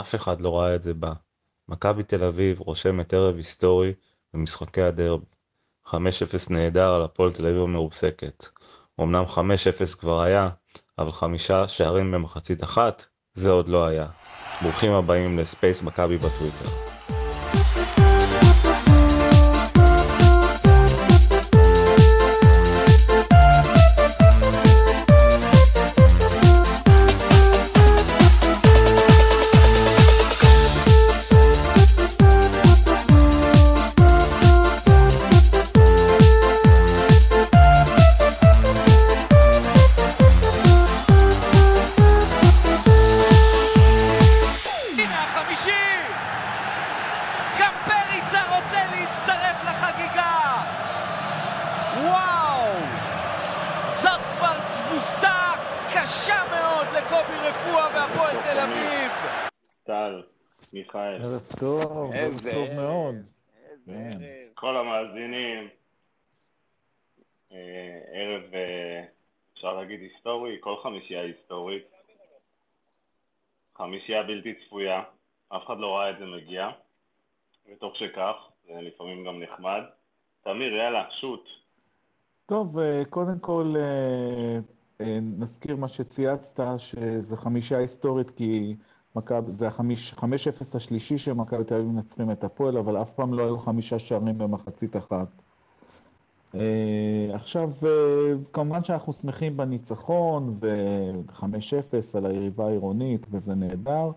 אף אחד לא ראה את זה בא. מכבי תל אביב רושמת ערב היסטורי במשחקי הדרבי. 5-0 נהדר על הפועל תל אביב המרוסקת. אמנם 5-0 כבר היה, אבל חמישה שערים במחצית אחת, זה עוד לא היה. ברוכים הבאים לספייס מכבי בטוויטר. חמישייה בלתי צפויה, אף אחד לא ראה את זה מגיע, ותוך שכך, זה לפעמים גם נחמד. תמיר, יאללה, שוט. טוב, אה, קודם כל אה, אה, נזכיר מה שצייצת, שזה חמישייה היסטורית, כי מכב, זה החמש אפס השלישי שמכבי תל אביב מנצחים את הפועל, אבל אף פעם לא היו חמישה שערים במחצית אחת. Uh, עכשיו, uh, כמובן שאנחנו שמחים בניצחון, ו-5-0 על היריבה העירונית, וזה נהדר,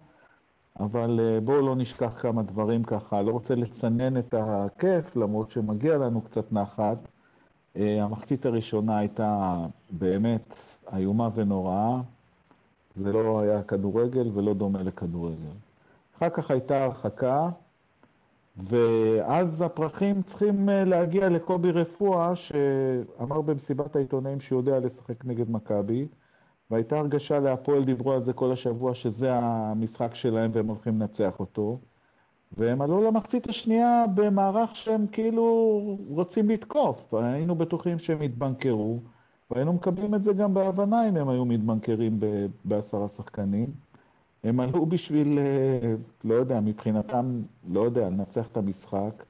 אבל uh, בואו לא נשכח כמה דברים ככה. לא רוצה לצנן את הכיף, למרות שמגיע לנו קצת נחת. המחצית הראשונה הייתה באמת איומה ונוראה. זה לא היה כדורגל ולא דומה לכדורגל. אחר כך הייתה הרחקה. ואז הפרחים צריכים אה, להגיע לקובי רפואה, שאמר במסיבת העיתונאים שהוא יודע לשחק נגד מכבי, והייתה הרגשה להפועל, דיברו על זה כל השבוע, שזה המשחק שלהם והם הולכים לנצח אותו. והם עלו למחצית השנייה במערך שהם כאילו רוצים לתקוף. היינו בטוחים שהם יתבנקרו, והיינו מקבלים את זה גם בהבנה אם הם היו מתבנקרים בעשרה שחקנים. הם עלו בשביל, אה, לא יודע, מבחינתם, לא יודע, לנצח את המשחק,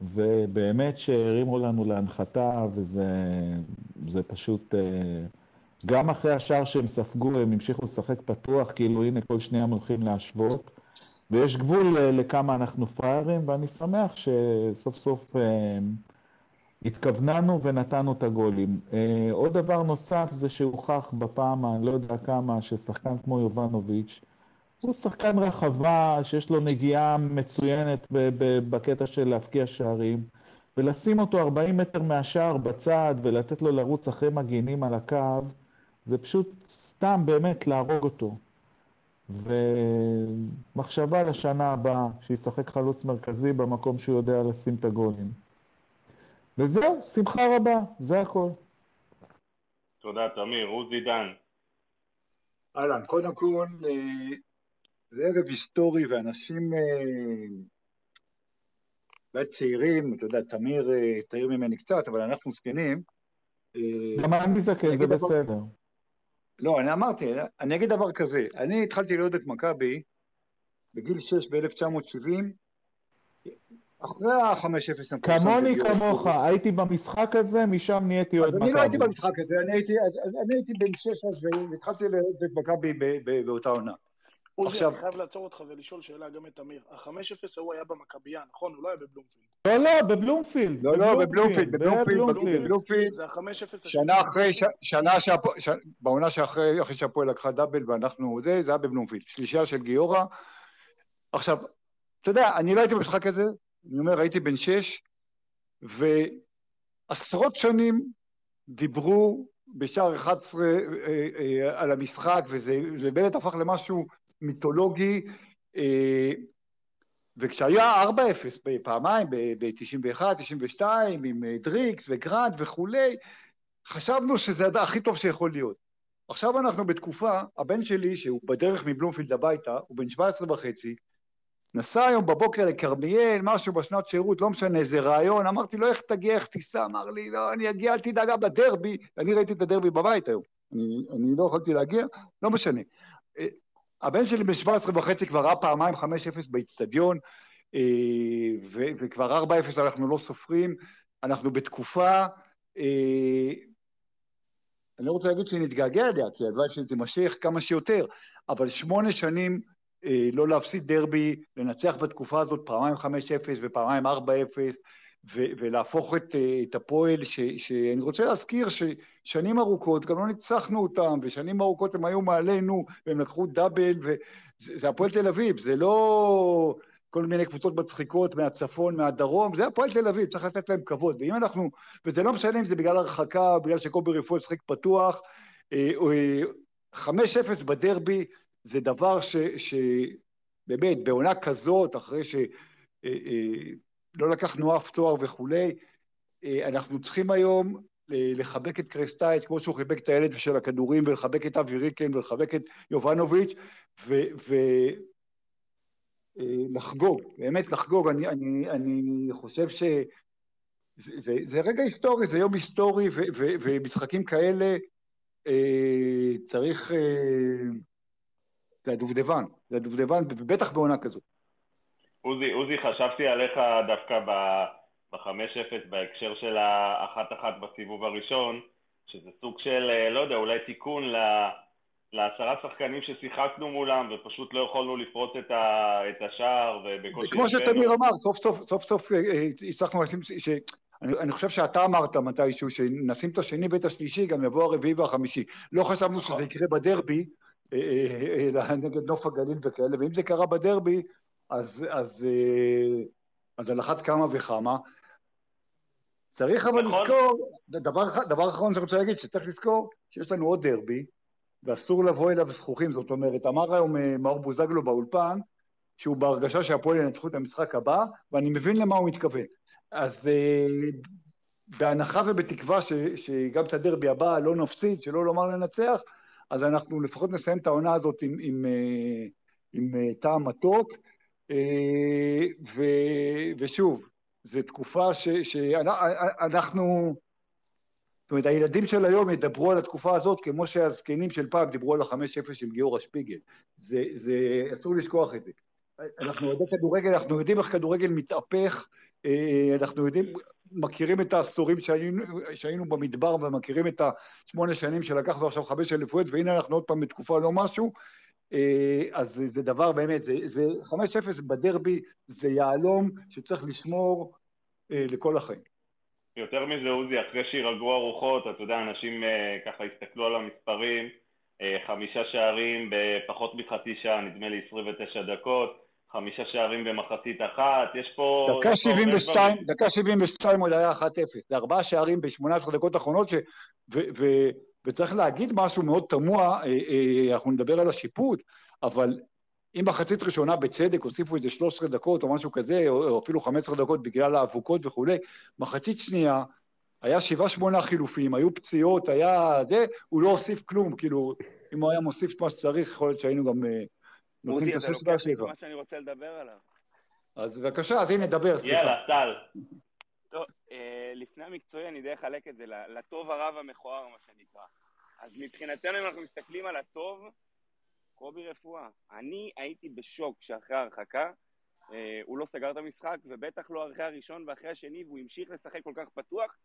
ובאמת שהרימו לנו להנחתה, וזה פשוט, אה, גם אחרי השער שהם ספגו, הם המשיכו לשחק פתוח, כאילו הנה כל שנייה הם הולכים להשוות, ויש גבול אה, לכמה אנחנו פראיירים, ואני שמח שסוף סוף התכווננו ונתנו את הגולים. עוד דבר נוסף זה שהוכח בפעם, אני לא יודע כמה, ששחקן כמו יובנוביץ', הוא שחקן רחבה, שיש לו נגיעה מצוינת בקטע של להבקיע שערים, ולשים אותו 40 מטר מהשער בצד ולתת לו לרוץ אחרי מגינים על הקו, זה פשוט סתם באמת להרוג אותו. ומחשבה לשנה הבאה, שישחק חלוץ מרכזי במקום שהוא יודע לשים את הגולים. וזהו, שמחה רבה, זה הכל. תודה, תמיר. עוזי דן. אהלן, קודם כל, אה, זה ערב היסטורי, ואנשים אה, אולי צעירים, אתה יודע, תמיר אה, צעיר ממני קצת, אבל אנחנו זקנים. אה, גם אני זקן, זה בסדר. לא, אני אמרתי, אני אגיד דבר כזה, אני התחלתי לראות את מכבי בגיל 6 ב-1970, אחרי ה-5-0. כמוני כמוך, הייתי במשחק הזה, משם נהייתי אוהד מכבי. אני לא הייתי במשחק הזה, אני הייתי בן 6 אז והתחלתי לראות את מכבי באותה עונה. עוזי, עכשיו... אני חייב לעצור אותך ולשאול שאלה גם את אמיר. ה-5-0 ההוא היה במכבייה, נכון? הוא לא היה בבלומפילד. לא, לא, בבלומפילד. לא, לא, בבלומפילד, בבלומפילד, בבלומפילד. זה ה-5-0 שנה אחרי, שנה שהפועל, בעונה שאחרי, אחרי שהפועל לקחה דאבל ואנחנו זה, זה היה בבלומפילד. שלישייה של גיורא. עכשיו, אתה יודע, אני לא הייתי במשחק הזה, אני אומר, הייתי בן שש, ועשרות שנים דיברו בשער 11 אה, אה, על המשחק, וזה באמת הפך למשהו מיתולוגי, אה, וכשהיה 4-0 פעמיים, ב-91, 92, עם אה, דריקס וגרנד וכולי, חשבנו שזה הכי טוב שיכול להיות. עכשיו אנחנו בתקופה, הבן שלי, שהוא בדרך מבלומפילד הביתה, הוא בן 17 וחצי, נסע היום בבוקר לכרמיאל, משהו בשנת שירות, לא משנה, איזה רעיון, אמרתי לו, איך תגיע, איך תיסע? אמר לי, לא, אני אגיע, אל תדאגה בדרבי, אני ראיתי את הדרבי בבית היום, אני, אני לא יכולתי להגיע, לא משנה. אה, הבן שלי בן 17 וחצי כבר ראה פעמיים 5-0 באיצטדיון, וכבר 4-0 אנחנו לא סופרים, אנחנו בתקופה, אני לא רוצה להגיד שנתגעגע אליה, כי הלוואי שזה תימשך כמה שיותר, אבל שמונה שנים לא להפסיד דרבי, לנצח בתקופה הזאת פעמיים 5-0 ופעמיים 4-0, ולהפוך את, את הפועל, ש, שאני רוצה להזכיר ששנים ארוכות גם לא ניצחנו אותם, ושנים ארוכות הם היו מעלינו, והם לקחו דאבל, וזה הפועל תל אביב, זה לא כל מיני קבוצות מצחיקות מהצפון, מהדרום, זה הפועל תל אביב, צריך לתת להם כבוד, ואם אנחנו, וזה לא משנה אם זה בגלל הרחקה, בגלל שקובי רפואי שחק פתוח, 5-0 בדרבי, זה דבר ש, שבאמת, בעונה כזאת, אחרי ש... לא לקחנו אף תואר וכולי. אנחנו צריכים היום לחבק את קרסטייץ' כמו שהוא חיבק את הילד של הכדורים, ולחבק את אבי ריקן, ולחבק את יובנוביץ', ולחגוג, באמת לחגוג. אני, אני, אני חושב ש... זה, זה רגע היסטורי, זה יום היסטורי, ו, ו, ומשחקים כאלה אה, צריך... אה, זה הדובדבן, זה הדובדבן, ובטח בעונה כזאת. עוזי, עוזי, חשבתי עליך דווקא ב-5-0 בהקשר של ה-1-1 בסיבוב הראשון, שזה סוג של, אה, לא יודע, אולי תיקון ל... לעשרה שחקנים ששיחקנו מולם ופשוט לא יכולנו לפרוץ את, ה, את השער ובקושי... כמו שתמיר אמר, סוף סוף, סוף סוף אה, אה, הצלחנו לשים... ש... אני, אני חושב שאתה אמרת מתישהו שנשים את השני ואת השלישי, גם יבוא הרביעי והחמישי. לא חשבנו שזה. יקרה בדרבי, נגד נוף הגליל וכאלה, ואם זה קרה בדרבי, אז, אז, אה, אז על אחת כמה וכמה. צריך אבל נכון. לזכור, דבר, דבר אחרון שאני רוצה להגיד, שצריך לזכור שיש לנו עוד דרבי, ואסור לבוא אליו זכוכים, זאת אומרת, אמר היום אה, מאור בוזגלו באולפן, שהוא בהרגשה שהפועל ינצחו את המשחק הבא, ואני מבין למה הוא מתכוון. אז אה, בהנחה ובתקווה ש, שגם את הדרבי הבא לא נפסיד, שלא לומר לנצח, אז אנחנו לפחות נסיים את העונה הזאת עם, עם, עם, עם טעם מתוק. אה, ו, ושוב, זו תקופה שאנחנו, זאת אומרת, הילדים של היום ידברו על התקופה הזאת כמו שהזקנים של פעם דיברו על החמש אפס של גיורא שפיגל. זה, זה, אסור לשכוח את זה. אנחנו יודעים כדורגל, אנחנו יודעים איך כדורגל מתהפך, אה, אנחנו יודעים, מכירים את העשורים שהיינו, שהיינו במדבר ומכירים את השמונה שנים שלקחנו עכשיו חמש אליפויות, והנה אנחנו עוד פעם בתקופה לא משהו, אז זה דבר באמת, זה, זה 5-0 בדרבי, זה יהלום שצריך לשמור אה, לכל החיים. יותר מזה, עוזי, אחרי שירגעו הרוחות, אתה יודע, אנשים אה, ככה הסתכלו על המספרים, חמישה שערים בפחות מחצי שעה, נדמה לי 29 דקות, חמישה שערים במחצית אחת, יש פה... דקה 72, דקה 72 עוד היה 1-0, זה ארבעה שערים ב-18 דקות האחרונות, ש... ו... ו... וצריך להגיד משהו מאוד תמוה, אה, אה, אנחנו נדבר על השיפוט, אבל אם מחצית ראשונה בצדק הוסיפו איזה 13 דקות או משהו כזה, או אפילו 15 דקות בגלל האבוקות וכולי, מחצית שנייה, היה שבעה שמונה חילופים, היו פציעות, היה זה, הוא לא הוסיף כלום, כאילו, אם הוא היה מוסיף את מה שצריך, יכול להיות שהיינו גם אה, נותנים את הסוס והשבע. זה מה שאני רוצה לדבר עליו. אז בבקשה, אז הנה, דבר, סליחה. יאללה, טל. טוב, אה, לפני המקצועי אני די אחלק את זה לטוב הרב המכוער, מה שנקרא. אז מבחינתנו, אם אנחנו מסתכלים על הטוב, קובי רפואה. אני הייתי בשוק שאחרי ההרחקה, אה, הוא לא סגר את המשחק, ובטח לא אחרי הראשון ואחרי השני, והוא המשיך לשחק כל כך פתוח.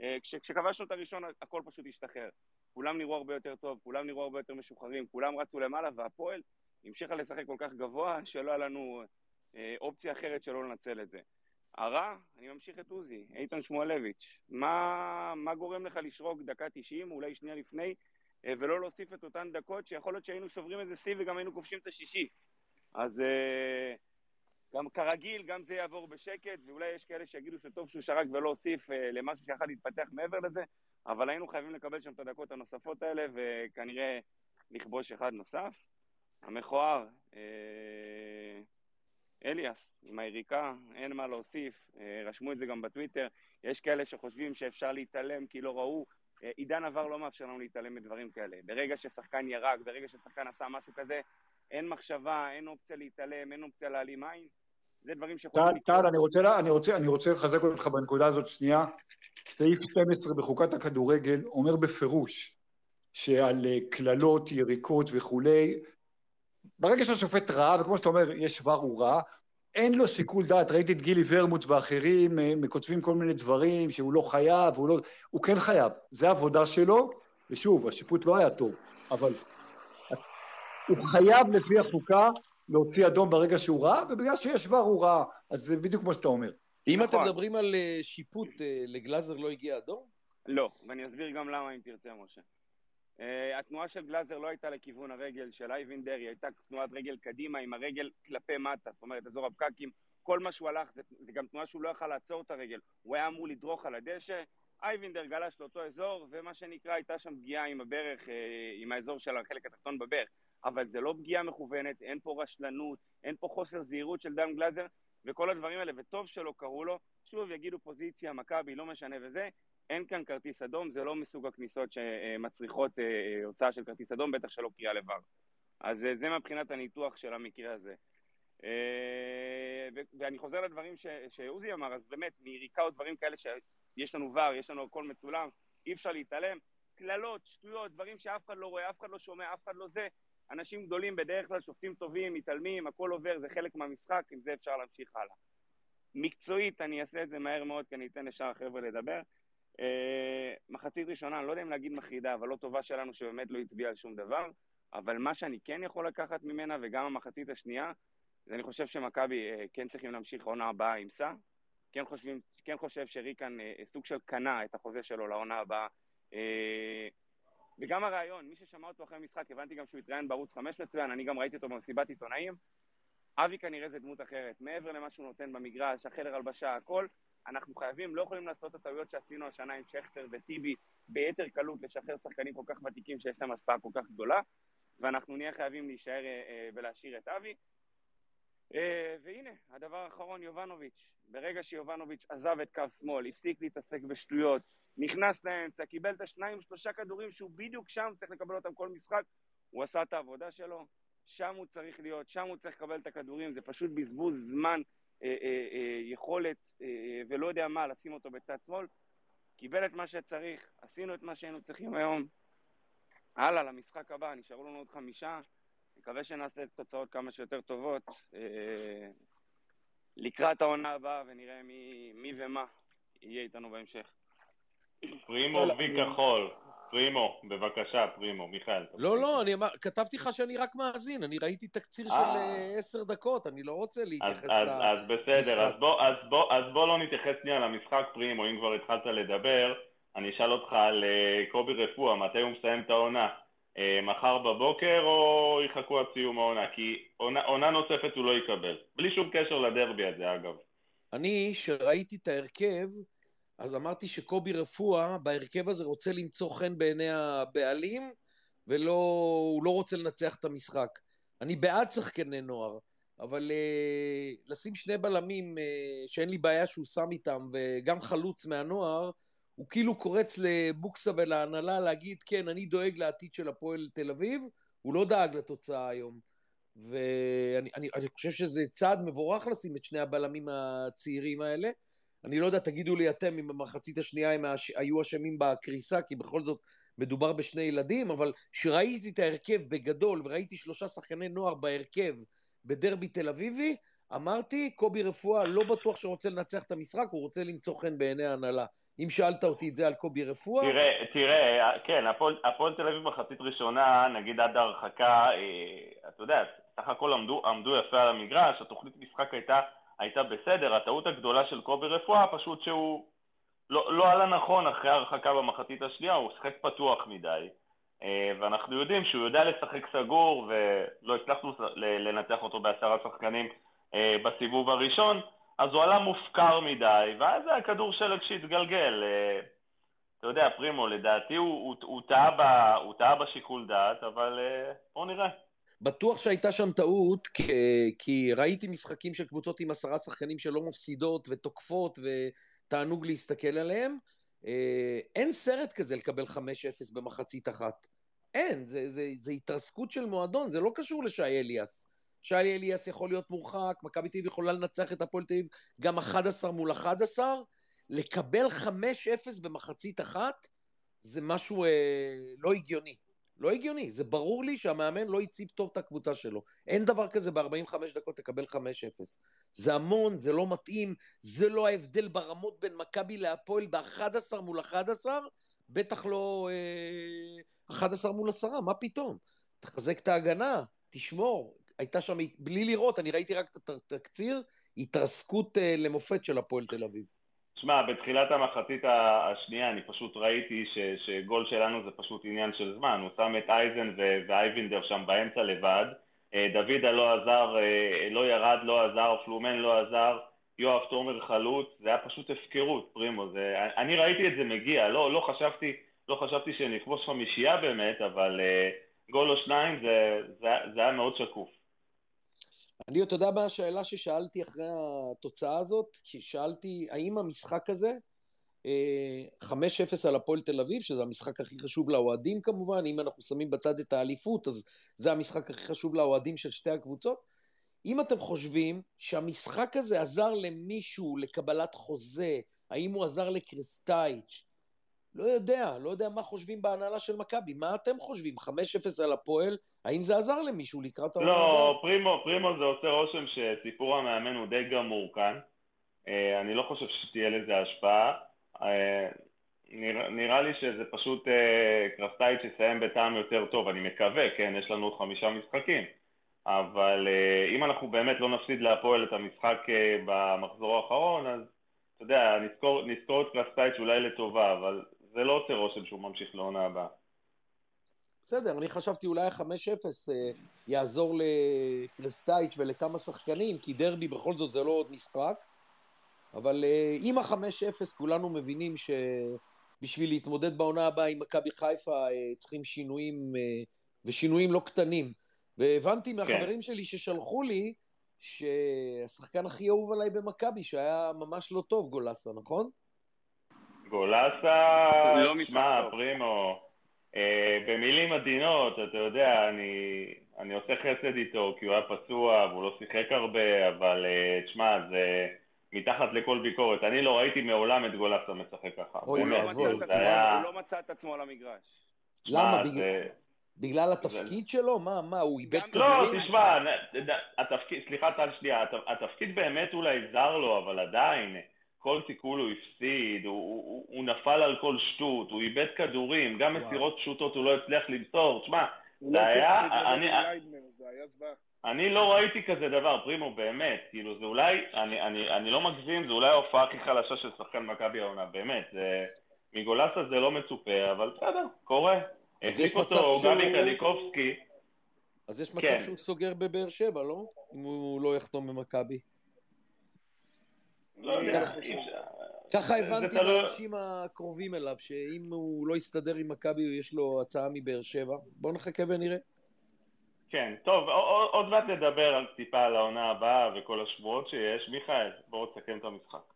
אה, כש, כשכבשנו את הראשון, הכל פשוט השתחרר. כולם נראו הרבה יותר טוב, כולם נראו הרבה יותר משוחררים, כולם רצו למעלה, והפועל המשיכה לשחק כל כך גבוה, שלא היה לנו אה, אופציה אחרת שלא לנצל את זה. הרע, אני ממשיך את עוזי, איתן שמואלביץ'. מה, מה גורם לך לשרוק דקה 90, אולי שנייה לפני, אה, ולא להוסיף את אותן דקות שיכול להיות שהיינו שוברים איזה שיא וגם היינו כובשים את השישי. אז אה, גם כרגיל, גם זה יעבור בשקט, ואולי יש כאלה שיגידו שטוב שהוא שרק ולא הוסיף אה, למשהו שיכול להתפתח מעבר לזה, אבל היינו חייבים לקבל שם את הדקות הנוספות האלה, וכנראה לכבוש אחד נוסף. המכוער, אליאס, עם היריקה, אין מה להוסיף, אה, רשמו את זה גם בטוויטר, יש כאלה שחושבים שאפשר להתעלם כי לא ראו, אה, עידן עבר לא מאפשר לנו להתעלם מדברים כאלה. ברגע ששחקן ירק, ברגע ששחקן עשה משהו כזה, אין מחשבה, אין אופציה להתעלם, אין אופציה להעלים עין. זה דברים שיכולים לקרות. טל, אני רוצה, אני, רוצה, אני רוצה לחזק אותך בנקודה הזאת שנייה. סעיף 12 בחוקת הכדורגל אומר בפירוש שעל אה, קללות, יריקות וכולי, ברגע שהשופט ראה, וכמו שאתה אומר, יש ור הוא רע, אין לו שיקול דעת, ראיתי את גילי ורמוט ואחרים אה, כותבים כל מיני דברים שהוא לא חייב, הוא לא... הוא כן חייב, זה העבודה שלו, ושוב, השיפוט לא היה טוב, אבל הוא חייב לפי החוקה להוציא אדום ברגע שהוא ראה, ובגלל שיש ור הוא ראה, אז זה בדיוק כמו שאתה אומר. אם אתם נכון. מדברים על אה, שיפוט, אה, לגלאזר לא הגיע אדום? לא, ואני אסביר גם למה אם תרצה, משה. Uh, התנועה של גלאזר לא הייתה לכיוון הרגל של אייבינדר, היא הייתה תנועת רגל קדימה עם הרגל כלפי מטה, זאת אומרת, אזור הפקקים, כל מה שהוא הלך, זה, זה גם תנועה שהוא לא יכל לעצור את הרגל, הוא היה אמור לדרוך על הדשא, אייבינדר גלש לאותו אזור, ומה שנקרא, הייתה שם פגיעה עם הברך, uh, עם האזור של החלק התחתון בברך, אבל זה לא פגיעה מכוונת, אין פה רשלנות, אין פה חוסר זהירות של דן גלאזר, וכל הדברים האלה, וטוב שלא קראו לו, שוב יגידו פוזיציה, מכבי, לא משנה וזה, אין כאן כרטיס אדום, זה לא מסוג הכניסות שמצריכות אה, הוצאה של כרטיס אדום, בטח שלא קריאה לבר. אז אה, זה מבחינת הניתוח של המקרה הזה. אה, ואני חוזר לדברים שעוזי אמר, אז באמת, מיריקה או דברים כאלה שיש לנו ור, יש לנו הכל מצולם, אי אפשר להתעלם. קללות, שטויות, דברים שאף אחד לא רואה, אף אחד לא שומע, אף אחד לא זה. אנשים גדולים בדרך כלל, שופטים טובים, מתעלמים, הכל עובר, זה חלק מהמשחק, עם זה אפשר להמשיך הלאה. מקצועית, אני אעשה את זה מהר מאוד, כי אני אתן לשאר החבר'ה לדבר. Uh, מחצית ראשונה, אני לא יודע אם להגיד מחרידה, אבל לא טובה שלנו שבאמת לא הצביעה על שום דבר, אבל מה שאני כן יכול לקחת ממנה, וגם המחצית השנייה, זה אני חושב שמכבי uh, כן צריכים להמשיך עונה הבאה עם סע, כן, חושבים, כן חושב שריקן uh, סוג של קנה את החוזה שלו לעונה הבאה, uh, וגם הרעיון, מי ששמע אותו אחרי המשחק, הבנתי גם שהוא התראיין בערוץ 5 מצוין, אני גם ראיתי אותו במסיבת עיתונאים, אבי כנראה זה דמות אחרת, מעבר למה שהוא נותן במגרש, החדר הלבשה, הכל, אנחנו חייבים, לא יכולים לעשות את הטעויות שעשינו השנה עם שכטר וטיבי ביתר קלות, לשחרר שחקנים כל כך ותיקים שיש להם השפעה כל כך גדולה, ואנחנו נהיה חייבים להישאר אה, אה, ולהשאיר את אבי. אה, והנה, הדבר האחרון, יובנוביץ'. ברגע שיובנוביץ' עזב את קו שמאל, הפסיק להתעסק בשטויות, נכנס לאמצע, קיבל את השניים, שלושה כדורים שהוא בדיוק שם, צריך לקבל אותם כל משחק, הוא עשה את העבודה שלו, שם הוא צריך להיות, שם הוא צריך לקבל את הכדורים, זה פשוט בזבוז זמן יכולת אה, ולא יודע מה, לשים אותו בצד שמאל. קיבל את מה שצריך, עשינו את מה שהיינו צריכים היום. הלאה, למשחק הבא, נשארו לנו עוד חמישה. מקווה שנעשה תוצאות כמה שיותר טובות אה, לקראת העונה הבאה ונראה מי, מי ומה יהיה איתנו בהמשך. פרימו וי כחול. פרימו, בבקשה, פרימו, מיכאל. לא, לא, אני אמר, כתבתי לך שאני רק מאזין, אני ראיתי תקציר של אה. אה, עשר דקות, אני לא רוצה להתייחס אז, ל... אז בסדר. אז בוא, לא נתייחס שנייה למשחק פרימו, אם כבר התחלת לדבר, אני אשאל אותך על אה, קובי רפואה, מתי הוא מסיים את העונה? מחר בבוקר או יחכו עד סיום העונה? כי עונה נוספת הוא לא יקבל. בלי שום קשר לדרבי הזה, אגב. אני, שראיתי את ההרכב, אז אמרתי שקובי רפואה בהרכב הזה רוצה למצוא חן בעיני הבעלים, והוא לא רוצה לנצח את המשחק. אני בעד שחקני נוער, אבל uh, לשים שני בלמים uh, שאין לי בעיה שהוא שם איתם, וגם חלוץ מהנוער, הוא כאילו קורץ לבוקסה ולהנהלה להגיד, כן, אני דואג לעתיד של הפועל תל אביב, הוא לא דאג לתוצאה היום. ואני אני, אני חושב שזה צעד מבורך לשים את שני הבלמים הצעירים האלה. אני לא יודע, תגידו לי אתם אם במחצית השנייה הם הש- היו אשמים בקריסה, כי בכל זאת מדובר בשני ילדים, אבל כשראיתי את ההרכב בגדול וראיתי שלושה שחקני נוער בהרכב בדרבי תל אביבי, אמרתי, קובי רפואה לא בטוח שהוא רוצה לנצח את המשחק, הוא רוצה למצוא חן בעיני ההנהלה. אם שאלת אותי את זה על קובי רפואה, תראה, תראה, כן, הפועל תל אביב מחצית ראשונה, נגיד עד ההרחקה, אה, אתה יודע, סך הכל עמדו, עמדו יפה על המגרש, התוכנית משחק הייתה, הייתה בסדר, הטעות הגדולה של קובי רפואה פשוט שהוא לא, לא עלה נכון אחרי ההרחקה במחצית השנייה, הוא שיחק פתוח מדי, אה, ואנחנו יודעים שהוא יודע לשחק סגור ולא הצלחנו לנצח אותו בעשרה שחקנים אה, בסיבוב הראשון, אז הוא עלה מופקר מדי, ואז זה הכדור שלג שהתגלגל. אה, אתה יודע, פרימו, לדעתי הוא, הוא, הוא, טעה, ב, הוא טעה בשיקול דעת, אבל בואו נראה. בטוח שהייתה שם טעות, כי, כי ראיתי משחקים של קבוצות עם עשרה שחקנים שלא מפסידות ותוקפות ותענוג להסתכל עליהם. אה, אין סרט כזה לקבל 5-0 במחצית אחת. אין, זה, זה, זה התרסקות של מועדון, זה לא קשור לשי אליאס. שי אליאס יכול להיות מורחק, מכבי תל אביב יכולה לנצח את הפועל תל אביב גם 11 מול 11, לקבל 5-0 במחצית אחת, זה משהו אה, לא הגיוני. לא הגיוני. זה ברור לי שהמאמן לא הציב טוב את הקבוצה שלו. אין דבר כזה ב-45 דקות תקבל 5-0. זה המון, זה לא מתאים, זה לא ההבדל ברמות בין מכבי להפועל ב-11 מול 11, בטח לא אה, 11 מול 10, מה פתאום? תחזק את ההגנה, תשמור. הייתה שם, בלי לראות, אני ראיתי רק את התקציר, התרסקות אה, למופת של הפועל תל אביב. תשמע, בתחילת המחצית השנייה אני פשוט ראיתי ש, שגול שלנו זה פשוט עניין של זמן. הוא שם את אייזן ו- ואייבינדר שם באמצע לבד. אה, דוידה לא עזר, אה, לא ירד, לא עזר, פלומן לא עזר, יואב תומר חלוץ, זה היה פשוט הפקרות, פרימו. זה, אני ראיתי את זה מגיע, לא, לא חשבתי, לא חשבתי שנכבוש חמישייה באמת, אבל uh, גול או שניים זה, זה, זה היה מאוד שקוף. אני, אתה יודע מה השאלה ששאלתי אחרי התוצאה הזאת? כי שאלתי, האם המשחק הזה, 5-0 אה, על הפועל תל אביב, שזה המשחק הכי חשוב לאוהדים כמובן, אם אנחנו שמים בצד את האליפות, אז זה המשחק הכי חשוב לאוהדים של שתי הקבוצות. אם אתם חושבים שהמשחק הזה עזר למישהו לקבלת חוזה, האם הוא עזר לקריסטייץ', לא יודע, לא יודע מה חושבים בהנהלה של מכבי. מה אתם חושבים? 5-0 על הפועל, האם זה עזר למישהו לקראת העונה? לא, פרימו, פרימו זה עושה רושם שסיפור המאמן הוא די גמור כאן. אה, אני לא חושב שתהיה לזה השפעה. אה, נראה, נראה לי שזה פשוט אה, קרסטייץ' יסיים בטעם יותר טוב, אני מקווה, כן, יש לנו עוד חמישה משחקים. אבל אם אנחנו באמת לא נפסיד להפועל את המשחק במחזור האחרון, אז אתה יודע, נזכור, נזכור את קרסטייץ' אולי לטובה, אבל זה לא עושה רושם שהוא ממשיך לעונה הבאה. בסדר, אני חשבתי אולי ה-5-0 אה, יעזור לקרסטייץ' ולכמה שחקנים, כי דרבי בכל זאת זה לא עוד משחק, אבל אה, עם ה-5-0 כולנו מבינים שבשביל להתמודד בעונה הבאה עם מכבי חיפה אה, צריכים שינויים, ושינויים לא קטנים. והבנתי כן. מהחברים כן. שלי ששלחו לי, שהשחקן הכי אהוב עליי במכבי, שהיה ממש לא טוב, גולסה, נכון? גולסה, לא שמע, פרימו, במילים עדינות, אתה יודע, אני, אני עושה חסד איתו כי הוא היה פצוע והוא לא שיחק הרבה, אבל אה, תשמע, זה מתחת לכל ביקורת. אני לא ראיתי מעולם את גולסה משחק ככה. אוי, היה... הוא לא מצא את עצמו על המגרש. למה? זה... בגלל התפקיד שלו? מה, מה, הוא איבד כדורים? לא, תשמע, התפקיד, סליחה, טל שנייה, התפקיד באמת אולי זר לו, אבל עדיין, כל סיכול הוא הפסיד, הוא, הוא, הוא נפל על כל שטות, הוא איבד כדורים, גם מסירות פשוטות הוא לא הצליח למסור. תשמע, זה לא היה... אני, אני לא ראיתי כזה דבר, פרימו, באמת. כאילו, זה אולי, אני, אני, אני לא מגזים, זה אולי ההופעה הכי חלשה של שחקן מכבי העונה, באמת. זה, מגולסה זה לא מצופה, אבל בסדר, קורה. החליף אותו גבי קליקובסקי. אז יש מצב כן. שהוא סוגר בבאר שבע, לא? אם הוא לא יחתום במכבי. לא ככה הבנתי מהאנשים הקרובים אליו, שאם הוא לא יסתדר עם מכבי, יש לו הצעה מבאר שבע. בואו נחכה ונראה. כן, טוב, עוד מעט נדבר על טיפה על העונה הבאה וכל השבועות שיש. מיכאל, בואו תסכם את המשחק.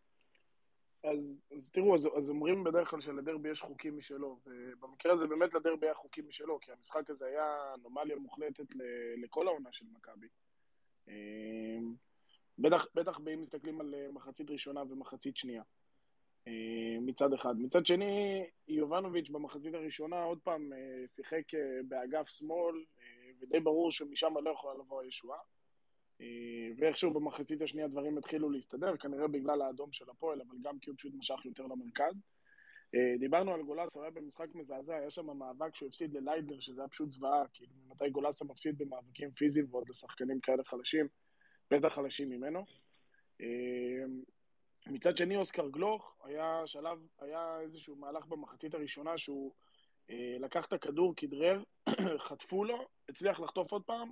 אז, אז תראו, אז, אז אומרים בדרך כלל שלדרבי יש חוקים משלו, ובמקרה הזה באמת לדרבי היה חוקים משלו, כי המשחק הזה היה אנומליה מוחלטת ל, לכל העונה של מכבי. בטח, בטח אם מסתכלים על אה, מחצית ראשונה ומחצית שנייה. אה, מצד אחד. מצד שני, יובנוביץ' במחצית הראשונה עוד פעם אה, שיחק באגף שמאל, ודי ברור שמשם לא יכולה לבוא הישועה. ואיכשהו במחצית השנייה דברים התחילו להסתדר, כנראה בגלל האדום של הפועל, אבל גם כי הוא פשוט משך יותר למרכז. דיברנו על גולסה, הוא היה במשחק מזעזע, היה שם מאבק שהוא הפסיד לליידנר, שזה היה פשוט זוועה, כאילו ממתי גולסה מפסיד במאבקים פיזיים ועוד לשחקנים כאלה חלשים. בטח חלשים ממנו. אמ, מצד שני, אוסקר גלוך, היה שלב, היה איזשהו מהלך במחצית הראשונה שהוא אה, לקח את הכדור, כדרר, חטפו לו, הצליח לחטוף עוד פעם,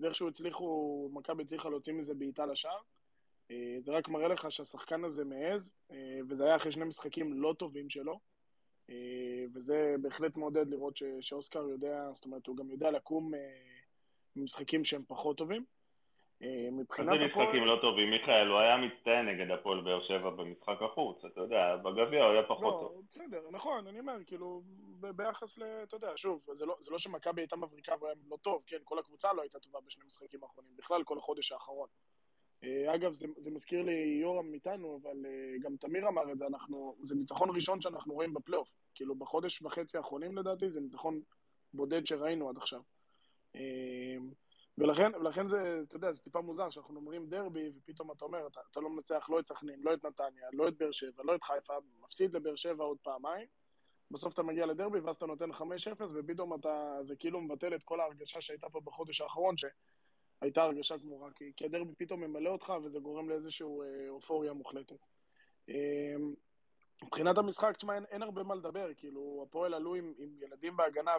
ואיכשהו הצליחו, מכבי הצליחה להוציא מזה בעיטה לשער. אה, זה רק מראה לך שהשחקן הזה מעז, אה, וזה היה אחרי שני משחקים לא טובים שלו, וזה בהחלט מעודד לראות שאוסקר יודע, זאת אומרת, הוא גם יודע לקום ממשחקים שהם פחות טובים. אה, מבחינת הפועל... איזה משחקים לא טובים, מיכאל, הוא היה מצטיין נגד הפועל באר שבע במשחק החוץ, אתה יודע, בגביע הוא היה פחות לא, טוב. בסדר, נכון, אני אומר, כאילו, ביחס ל... אתה יודע, שוב, זה לא, זה לא שמכבי הייתה מבריקה והוא היה לא טוב, כן, כל הקבוצה לא הייתה טובה בשני משחקים האחרונים, בכלל כל החודש האחרון. אה, אגב, זה, זה מזכיר לי יורם איתנו, אבל אה, גם תמיר אמר את זה, אנחנו, זה ניצחון ראשון שאנחנו רואים בפלייאוף. כאילו, בחודש וחצי האחרונים לדעתי, זה ניצחון בודד שראינו עד עכשיו. ולכן, ולכן זה, אתה יודע, זה טיפה מוזר שאנחנו אומרים דרבי, ופתאום אתה אומר, אתה, אתה לא מנצח לא את סכנין, לא את נתניה, לא את באר שבע, לא את חיפה, מפסיד לבאר שבע עוד פעמיים, בסוף אתה מגיע לדרבי ואז אתה נותן 5-0, ופתאום אתה, זה כאילו מבטל את כל ההרגשה שהייתה פה בחודש האחרון, שהייתה הרגשה גמורה, כי, כי הדרבי פתאום ממלא אותך, וזה גורם לאיזושהי אה, אופוריה מוחלטת. אה, מבחינת המשחק, תשמע, אין, אין הרבה מה לדבר, כאילו, הפועל עלו עם, עם ילדים בהגנה,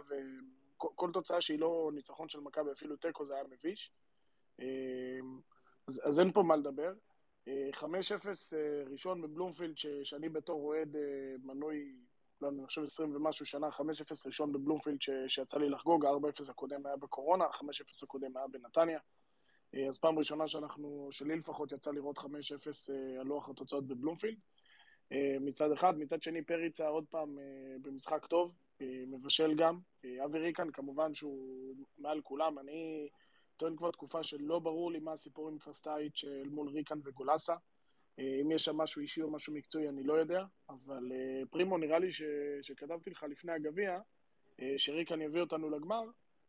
וכל תוצאה שהיא לא ניצחון של מכבי, אפילו תיקו, זה היה מביש. אה, אז, אז אין פה מה לדבר. 5-0 ראשון בבלומפילד, ש, שאני בתור אוהד מנוי לא, אני חושב 20 ומשהו שנה, 5-0 ראשון בבלומפילד ש, שיצא לי לחגוג, ה-4-0 הקודם היה בקורונה, ה-5-0 הקודם היה בנתניה. אה, אז פעם ראשונה שאנחנו, שלי לפחות יצא לראות 5-0 אה, על לוח התוצאות בבלומפילד. אה, מצד אחד, מצד שני פריצה עוד פעם במשחק טוב, מבשל גם. אבי ריקן כמובן שהוא מעל כולם, אני טוען כבר תקופה שלא ברור לי מה הסיפור עם קרסטאיץ' אל מול ריקן וגולסה. אה, אם יש שם משהו אישי או משהו מקצועי, אני לא יודע, אבל אה, פרימו, נראה לי ש... שכתבתי לך לפני הגביע, אה, שריקן יביא אותנו לגמר,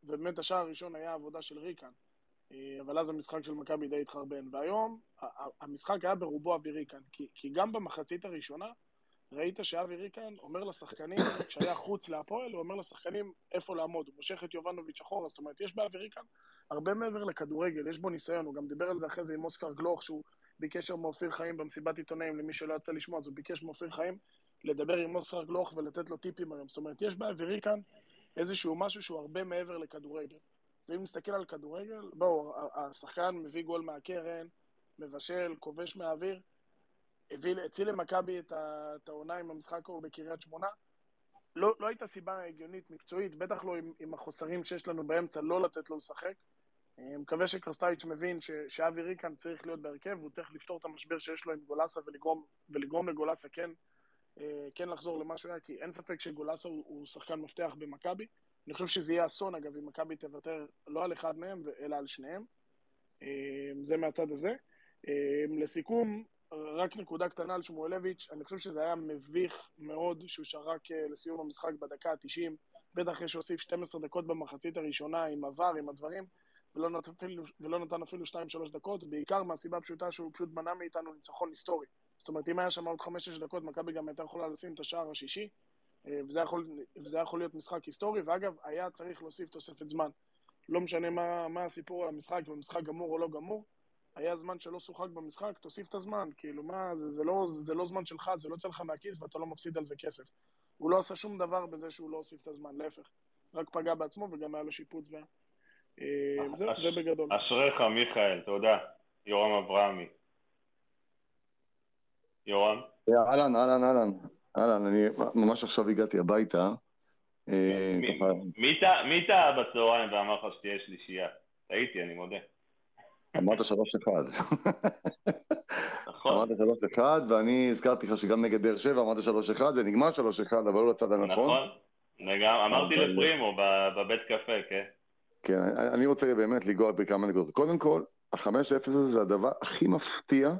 ובאמת השער הראשון היה עבודה של ריקן. אבל אז המשחק של מכבי די התחרבן. והיום המשחק היה ברובו אבי ריקן, כי, כי גם במחצית הראשונה ראית שאבי ריקן אומר לשחקנים, כשהיה חוץ להפועל, הוא אומר לשחקנים איפה לעמוד. הוא מושך את יובנוביץ' אחורה, זאת אומרת, יש באבי ריקן הרבה מעבר לכדורגל, יש בו ניסיון, הוא גם דיבר על זה אחרי זה עם אוסקר גלוך, שהוא ביקש שם מאופיר חיים במסיבת עיתונאים, למי שלא יצא לשמוע, אז הוא ביקש מאופיר חיים לדבר עם אוסקר גלוך ולתת לו טיפים היום. זאת אומרת, יש באווירי כאן איזשהו משהו שהוא הרבה מעבר לכדורגל. ואם נסתכל על כדורגל, בואו, השחקן מביא גול מהקרן, מבשל, כובש מהאוויר, הציל למכבי את העונה עם המשחק ההוא בקריית שמונה. לא, לא הייתה סיבה הגיונית, מקצועית, בטח לא עם, עם החוסרים שיש לנו באמצע, לא לתת לו לשחק. אני מקווה שקרסטייץ' מבין שאבי ריקן צריך להיות בהרכב, והוא צריך לפתור את המשבר שיש לו עם גולסה ולגרום, ולגרום לגולסה כן, אה, כן לחזור למה שהוא היה, כי אין ספק שגולסה הוא, הוא שחקן מפתח במכבי. אני חושב שזה יהיה אסון, אגב, אם מכבי תוותר לא על אחד מהם, אלא על שניהם. אה, זה מהצד הזה. אה, לסיכום, רק נקודה קטנה על שמואלביץ', אני חושב שזה היה מביך מאוד שהוא שרק לסיום המשחק בדקה ה-90, בטח אחרי שהוסיף 12 דקות במחצית הראשונה עם עבר, עם הדברים. ולא נתן אפילו, ולא נתן אפילו 2-3 דקות, בעיקר מהסיבה הפשוטה שהוא פשוט מנע מאיתנו ניצחון היסטורי. זאת אומרת, אם היה שם עוד 5-6 דקות, מכבי גם הייתה יכולה לשים את השער השישי, אה, וזה יכול, וזה יכול להיות משחק היסטורי, ואגב, היה צריך להוסיף תוספת זמן. לא משנה מה, מה הסיפור על המשחק, אם המשחק גמור או לא גמור, היה זמן שלא שוחק במשחק, תוסיף את הזמן. כאילו, מה, זה, זה, לא, זה לא זמן שלך, זה לא יוצא לך מהכיס ואתה לא מפסיד על זה כסף. הוא לא עשה שום דבר בזה שהוא לא הוסיף את הזמן, להפך. רק פגע בעצמו וגם היה לו שיפוץ וה... אה, זהו, זה בגדול. אשריך, מיכאל, תודה. יורם אברהמי. יורם? אהלן, אהלן, אהלן. אהלן, אני ממש עכשיו הגעתי הביתה. אה, מי טעה בצהריים ואמר לך שתהיה שלישייה? טעיתי, אני מודה. אמרת שלוש אחד. נכון. אמרת שלוש אחד, ואני הזכרתי לך שגם נגד באר שבע אמרת שלוש אחד, זה נגמר שלוש אחד, אבל לא לצד הנכון. נכון. אמרתי לפרימו בבית קפה, כן. כן, אני רוצה באמת לגוע בכמה נקודות. קודם כל, החמש אפס הזה זה הדבר הכי מפתיע,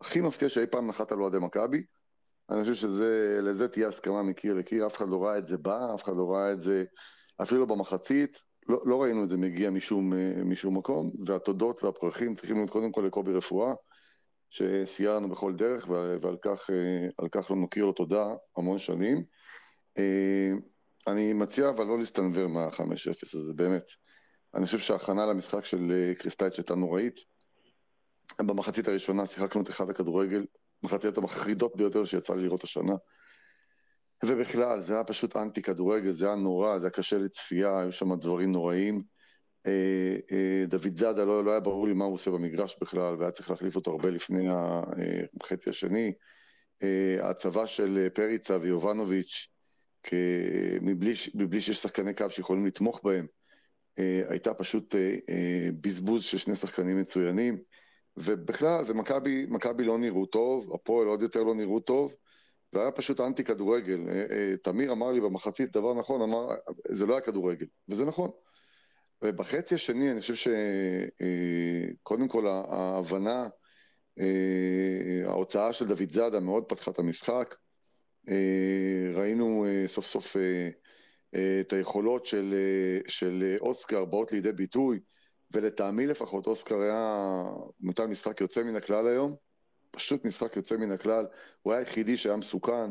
הכי מפתיע שאי פעם נחת על אוהדי מכבי. אני חושב שלזה תהיה הסכמה מקיר לקיר, אף אחד לא ראה את זה בא, אף אחד לא ראה את זה אפילו במחצית, לא, לא ראינו את זה מגיע משום, משום מקום, והתודות והפרחים צריכים להיות קודם כל לקובי רפואה, שסייע לנו בכל דרך, ועל כך, כך לא נוקיר לו תודה המון שנים. אני מציע אבל לא להסתנוור מה-5-0 הזה, באמת. אני חושב שההכנה למשחק של אה, קריסטייץ' הייתה נוראית. במחצית הראשונה שיחקנו את אחד הכדורגל, מחצית המחרידות ביותר שיצא לי לראות השנה. ובכלל, זה היה פשוט אנטי כדורגל, זה היה נורא, זה היה קשה לצפייה, היו שם דברים נוראים. אה, אה, דוד זאדה, לא, לא היה ברור לי מה הוא עושה במגרש בכלל, והיה צריך להחליף אותו הרבה לפני החצי השני. ההצבה של פריצה ויובנוביץ', מבלי, מבלי שיש שחקני קו שיכולים לתמוך בהם, אה, הייתה פשוט אה, אה, בזבוז של שני שחקנים מצוינים, ובכלל, ומכבי לא נראו טוב, הפועל עוד יותר לא נראו טוב, והיה פשוט אנטי כדורגל. תמיר אמר לי במחצית דבר נכון, אמר, זה לא היה כדורגל, וזה נכון. ובחצי השני אני חושב שקודם כל ההבנה, ההוצאה של דוד זאדה מאוד פתחה את המשחק. ראינו סוף סוף אה, את היכולות של, אה, של אוסקר באות לידי ביטוי, ולטעמי לפחות אוסקר היה נתן משחק יוצא מן הכלל היום, פשוט משחק יוצא מן הכלל, הוא היה היחידי שהיה מסוכן,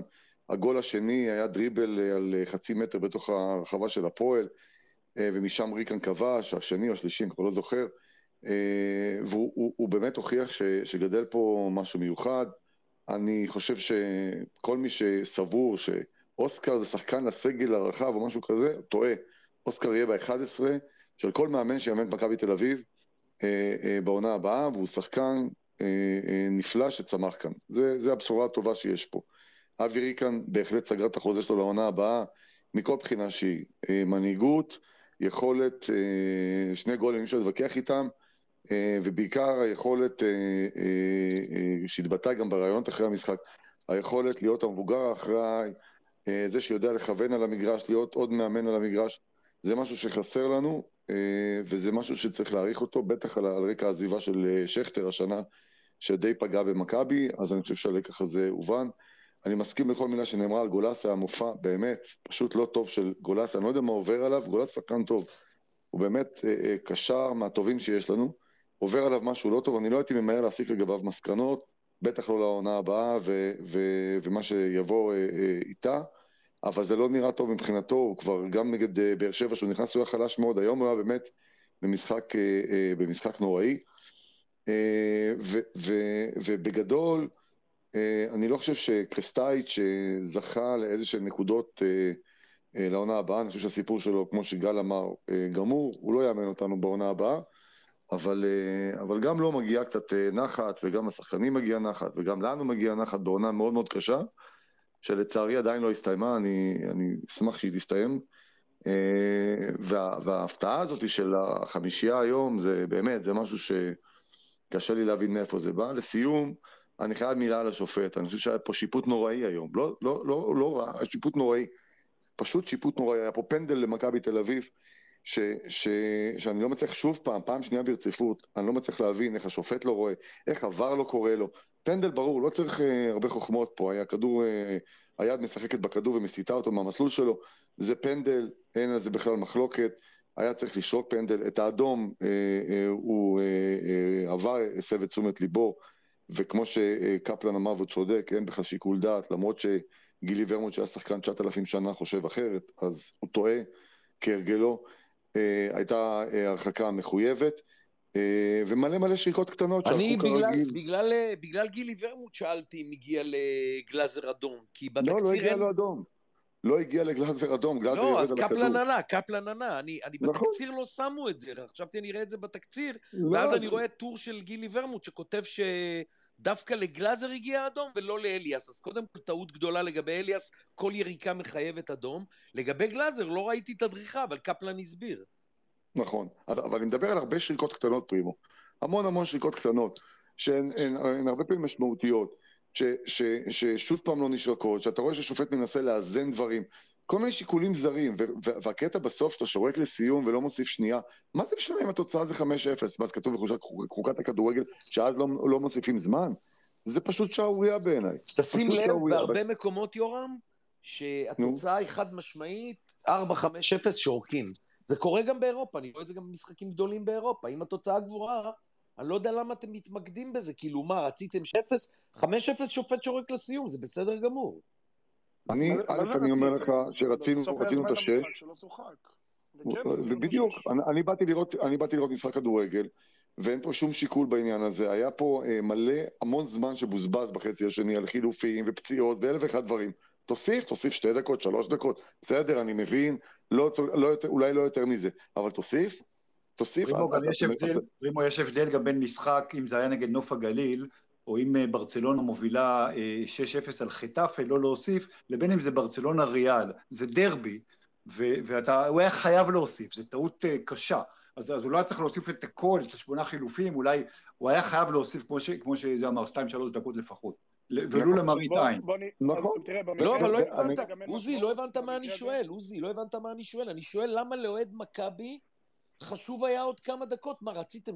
הגול השני היה דריבל על חצי מטר בתוך הרחבה של הפועל, ומשם ריקן כבש, השני או השלישי, אני כבר לא זוכר, והוא הוא, הוא באמת הוכיח ש, שגדל פה משהו מיוחד. אני חושב שכל מי שסבור שאוסקר זה שחקן לסגל הרחב או משהו כזה, טועה. אוסקר יהיה ב-11 של כל מאמן שיאמן את מכבי תל אביב אה, אה, בעונה הבאה, והוא שחקן אה, אה, נפלא שצמח כאן. זה, זה הבשורה הטובה שיש פה. אבי ריקן בהחלט סגר את החוזה שלו לעונה הבאה, מכל בחינה שהיא. אה, מנהיגות, יכולת, אה, שני גולים, אי אפשר להתווכח איתם. אה, ובעיקר היכולת אה, אה, שהתבטאה גם ברעיונות אחרי המשחק, היכולת להיות המבוגר האחראי, זה שיודע לכוון על המגרש, להיות עוד מאמן על המגרש, זה משהו שחסר לנו, וזה משהו שצריך להעריך אותו, בטח על, על רקע העזיבה של שכטר השנה, שדי פגע במכבי, אז אני חושב שהלקח הזה הובן. אני מסכים לכל מילה שנאמרה על גולסה, המופע באמת פשוט לא טוב של גולסה, אני לא יודע מה עובר עליו, גולסה שחקן טוב. הוא באמת קשר מהטובים שיש לנו. עובר עליו משהו לא טוב, אני לא הייתי ממהר להסיק לגביו מסקנות, בטח לא לעונה הבאה ו- ו- ומה שיבוא אה, אה, איתה, אבל זה לא נראה טוב מבחינתו, הוא כבר גם נגד אה, באר שבע, שהוא נכנס, הוא היה חלש מאוד, היום הוא היה באמת במשחק, אה, אה, במשחק נוראי, ו- ו- ובגדול, אני לא חושב שקרסטייץ' שזכה לאיזה שהן נקודות לעונה הבאה, אני חושב שהסיפור שלו, כמו שגל אמר, גמור, הוא לא יאמן אותנו בעונה הבאה. אבל, אבל גם לו לא מגיעה קצת נחת, וגם לשחקנים מגיע נחת, וגם לנו מגיע נחת בעונה מאוד מאוד קשה, שלצערי עדיין לא הסתיימה, אני, אני אשמח שהיא תסתיים. אה, וה, וההפתעה הזאת של החמישייה היום, זה באמת, זה משהו שקשה לי להבין מאיפה זה בא. לסיום, אני חייב מילה על השופט, אני חושב שהיה פה שיפוט נוראי היום, לא, לא, לא, לא רע, שיפוט נוראי, פשוט שיפוט נוראי, היה פה פנדל למכבי תל אביב, ש, ש, שאני לא מצליח שוב פעם, פעם שנייה ברציפות, אני לא מצליח להבין איך השופט לא רואה, איך עבר לא קורה לו. פנדל ברור, לא צריך uh, הרבה חוכמות פה, היה כדור, uh, היד משחקת בכדור ומסיטה אותו מהמסלול שלו, זה פנדל, אין על זה בכלל מחלוקת, היה צריך לשרוק פנדל, את האדום uh, הוא עבר, הסב את תשומת ליבו, וכמו שקפלן אמר והוא צודק, אין בכלל שיקול דעת, למרות שגילי ורמוט שהיה שחקן 9,000 שנה חושב אחרת, אז הוא טועה כהרגלו. אה, הייתה אה, הרחקה מחויבת, אה, ומלא מלא שריקות קטנות אני בגלל, בגלל, בגלל גילי ורמוט שאלתי אם הגיע לגלאזר אדום, כי בתקציר לא, לא הגיע לו אדום. לא הגיע לגלאזר אדום, גלאזר לא, אז קפלן ענה, קפלן ענה. אני, אני נכון. בתקציר לא שמו את זה, חשבתי אני אראה את זה בתקציר, לא, ואז אני רואה טור של גילי ורמוט שכותב שדווקא לגלאזר הגיע אדום ולא לאליאס. אז קודם כל טעות גדולה לגבי אליאס, כל יריקה מחייבת אדום. לגבי גלאזר לא ראיתי את הדריכה, אבל קפלן הסביר. נכון, אז, אבל אני מדבר על הרבה שריקות קטנות פרימו. המון המון שריקות קטנות, שהן הן, הן הרבה פעמים משמעותיות. ש, ש, ששוב פעם לא נשרקות, שאתה רואה ששופט מנסה לאזן דברים, כל מיני שיקולים זרים, והקטע בסוף שאתה שורק לסיום ולא מוסיף שנייה, מה זה משנה אם התוצאה זה 5-0, ואז כתוב בחוקת הכדורגל שאז לא, לא מוסיפים זמן? זה פשוט שערורייה בעיניי. תשים לב, בהרבה ב... מקומות, יורם, שהתוצאה היא חד משמעית, 4-5-0 שורקים. זה קורה גם באירופה, אני רואה את זה גם במשחקים גדולים באירופה. אם התוצאה גבוהה, אני לא יודע למה אתם מתמקדים בזה, כאילו מה, רציתם 0? 5-0 שופט שורק לסיום, זה בסדר גמור. אני, א', אני אומר לך שרצינו את השש. בדיוק, אני באתי לראות משחק כדורגל, ואין פה שום שיקול בעניין הזה. היה פה אה, מלא, המון זמן שבוזבז בחצי השני על חילופים ופציעות ואלף ואחד דברים. תוסיף, תוסיף שתי דקות, שלוש דקות, בסדר, אני מבין, לא, לא, אולי לא יותר מזה, אבל תוסיף, תוסיף. רימו, גם יש הבדל, רימו, יש הבדל גם בין משחק, אם זה היה נגד נוף הגליל, או אם אה, ברצלונה מובילה 6-0 אה, על חטאפה, לא להוסיף, לבין אם זה ברצלונה ריאל, זה דרבי, והוא היה חייב להוסיף, זו טעות אה, קשה. אז, אז הוא לא היה צריך להוסיף את הכל, את השמונה חילופים, אולי הוא היה חייב להוסיף, כמו, ש, כמו שזה אמר, שתיים, שלוש דקות לפחות. ולו. למראית עין. נכון. לא, אבל לא הבנת, עוזי, לא הבנת מה אני שואל, עוזי, לא הבנת מה אני שואל. אני שואל למה לאוהד מכבי חשוב היה עוד כמה דקות. מה, רציתם 6-0?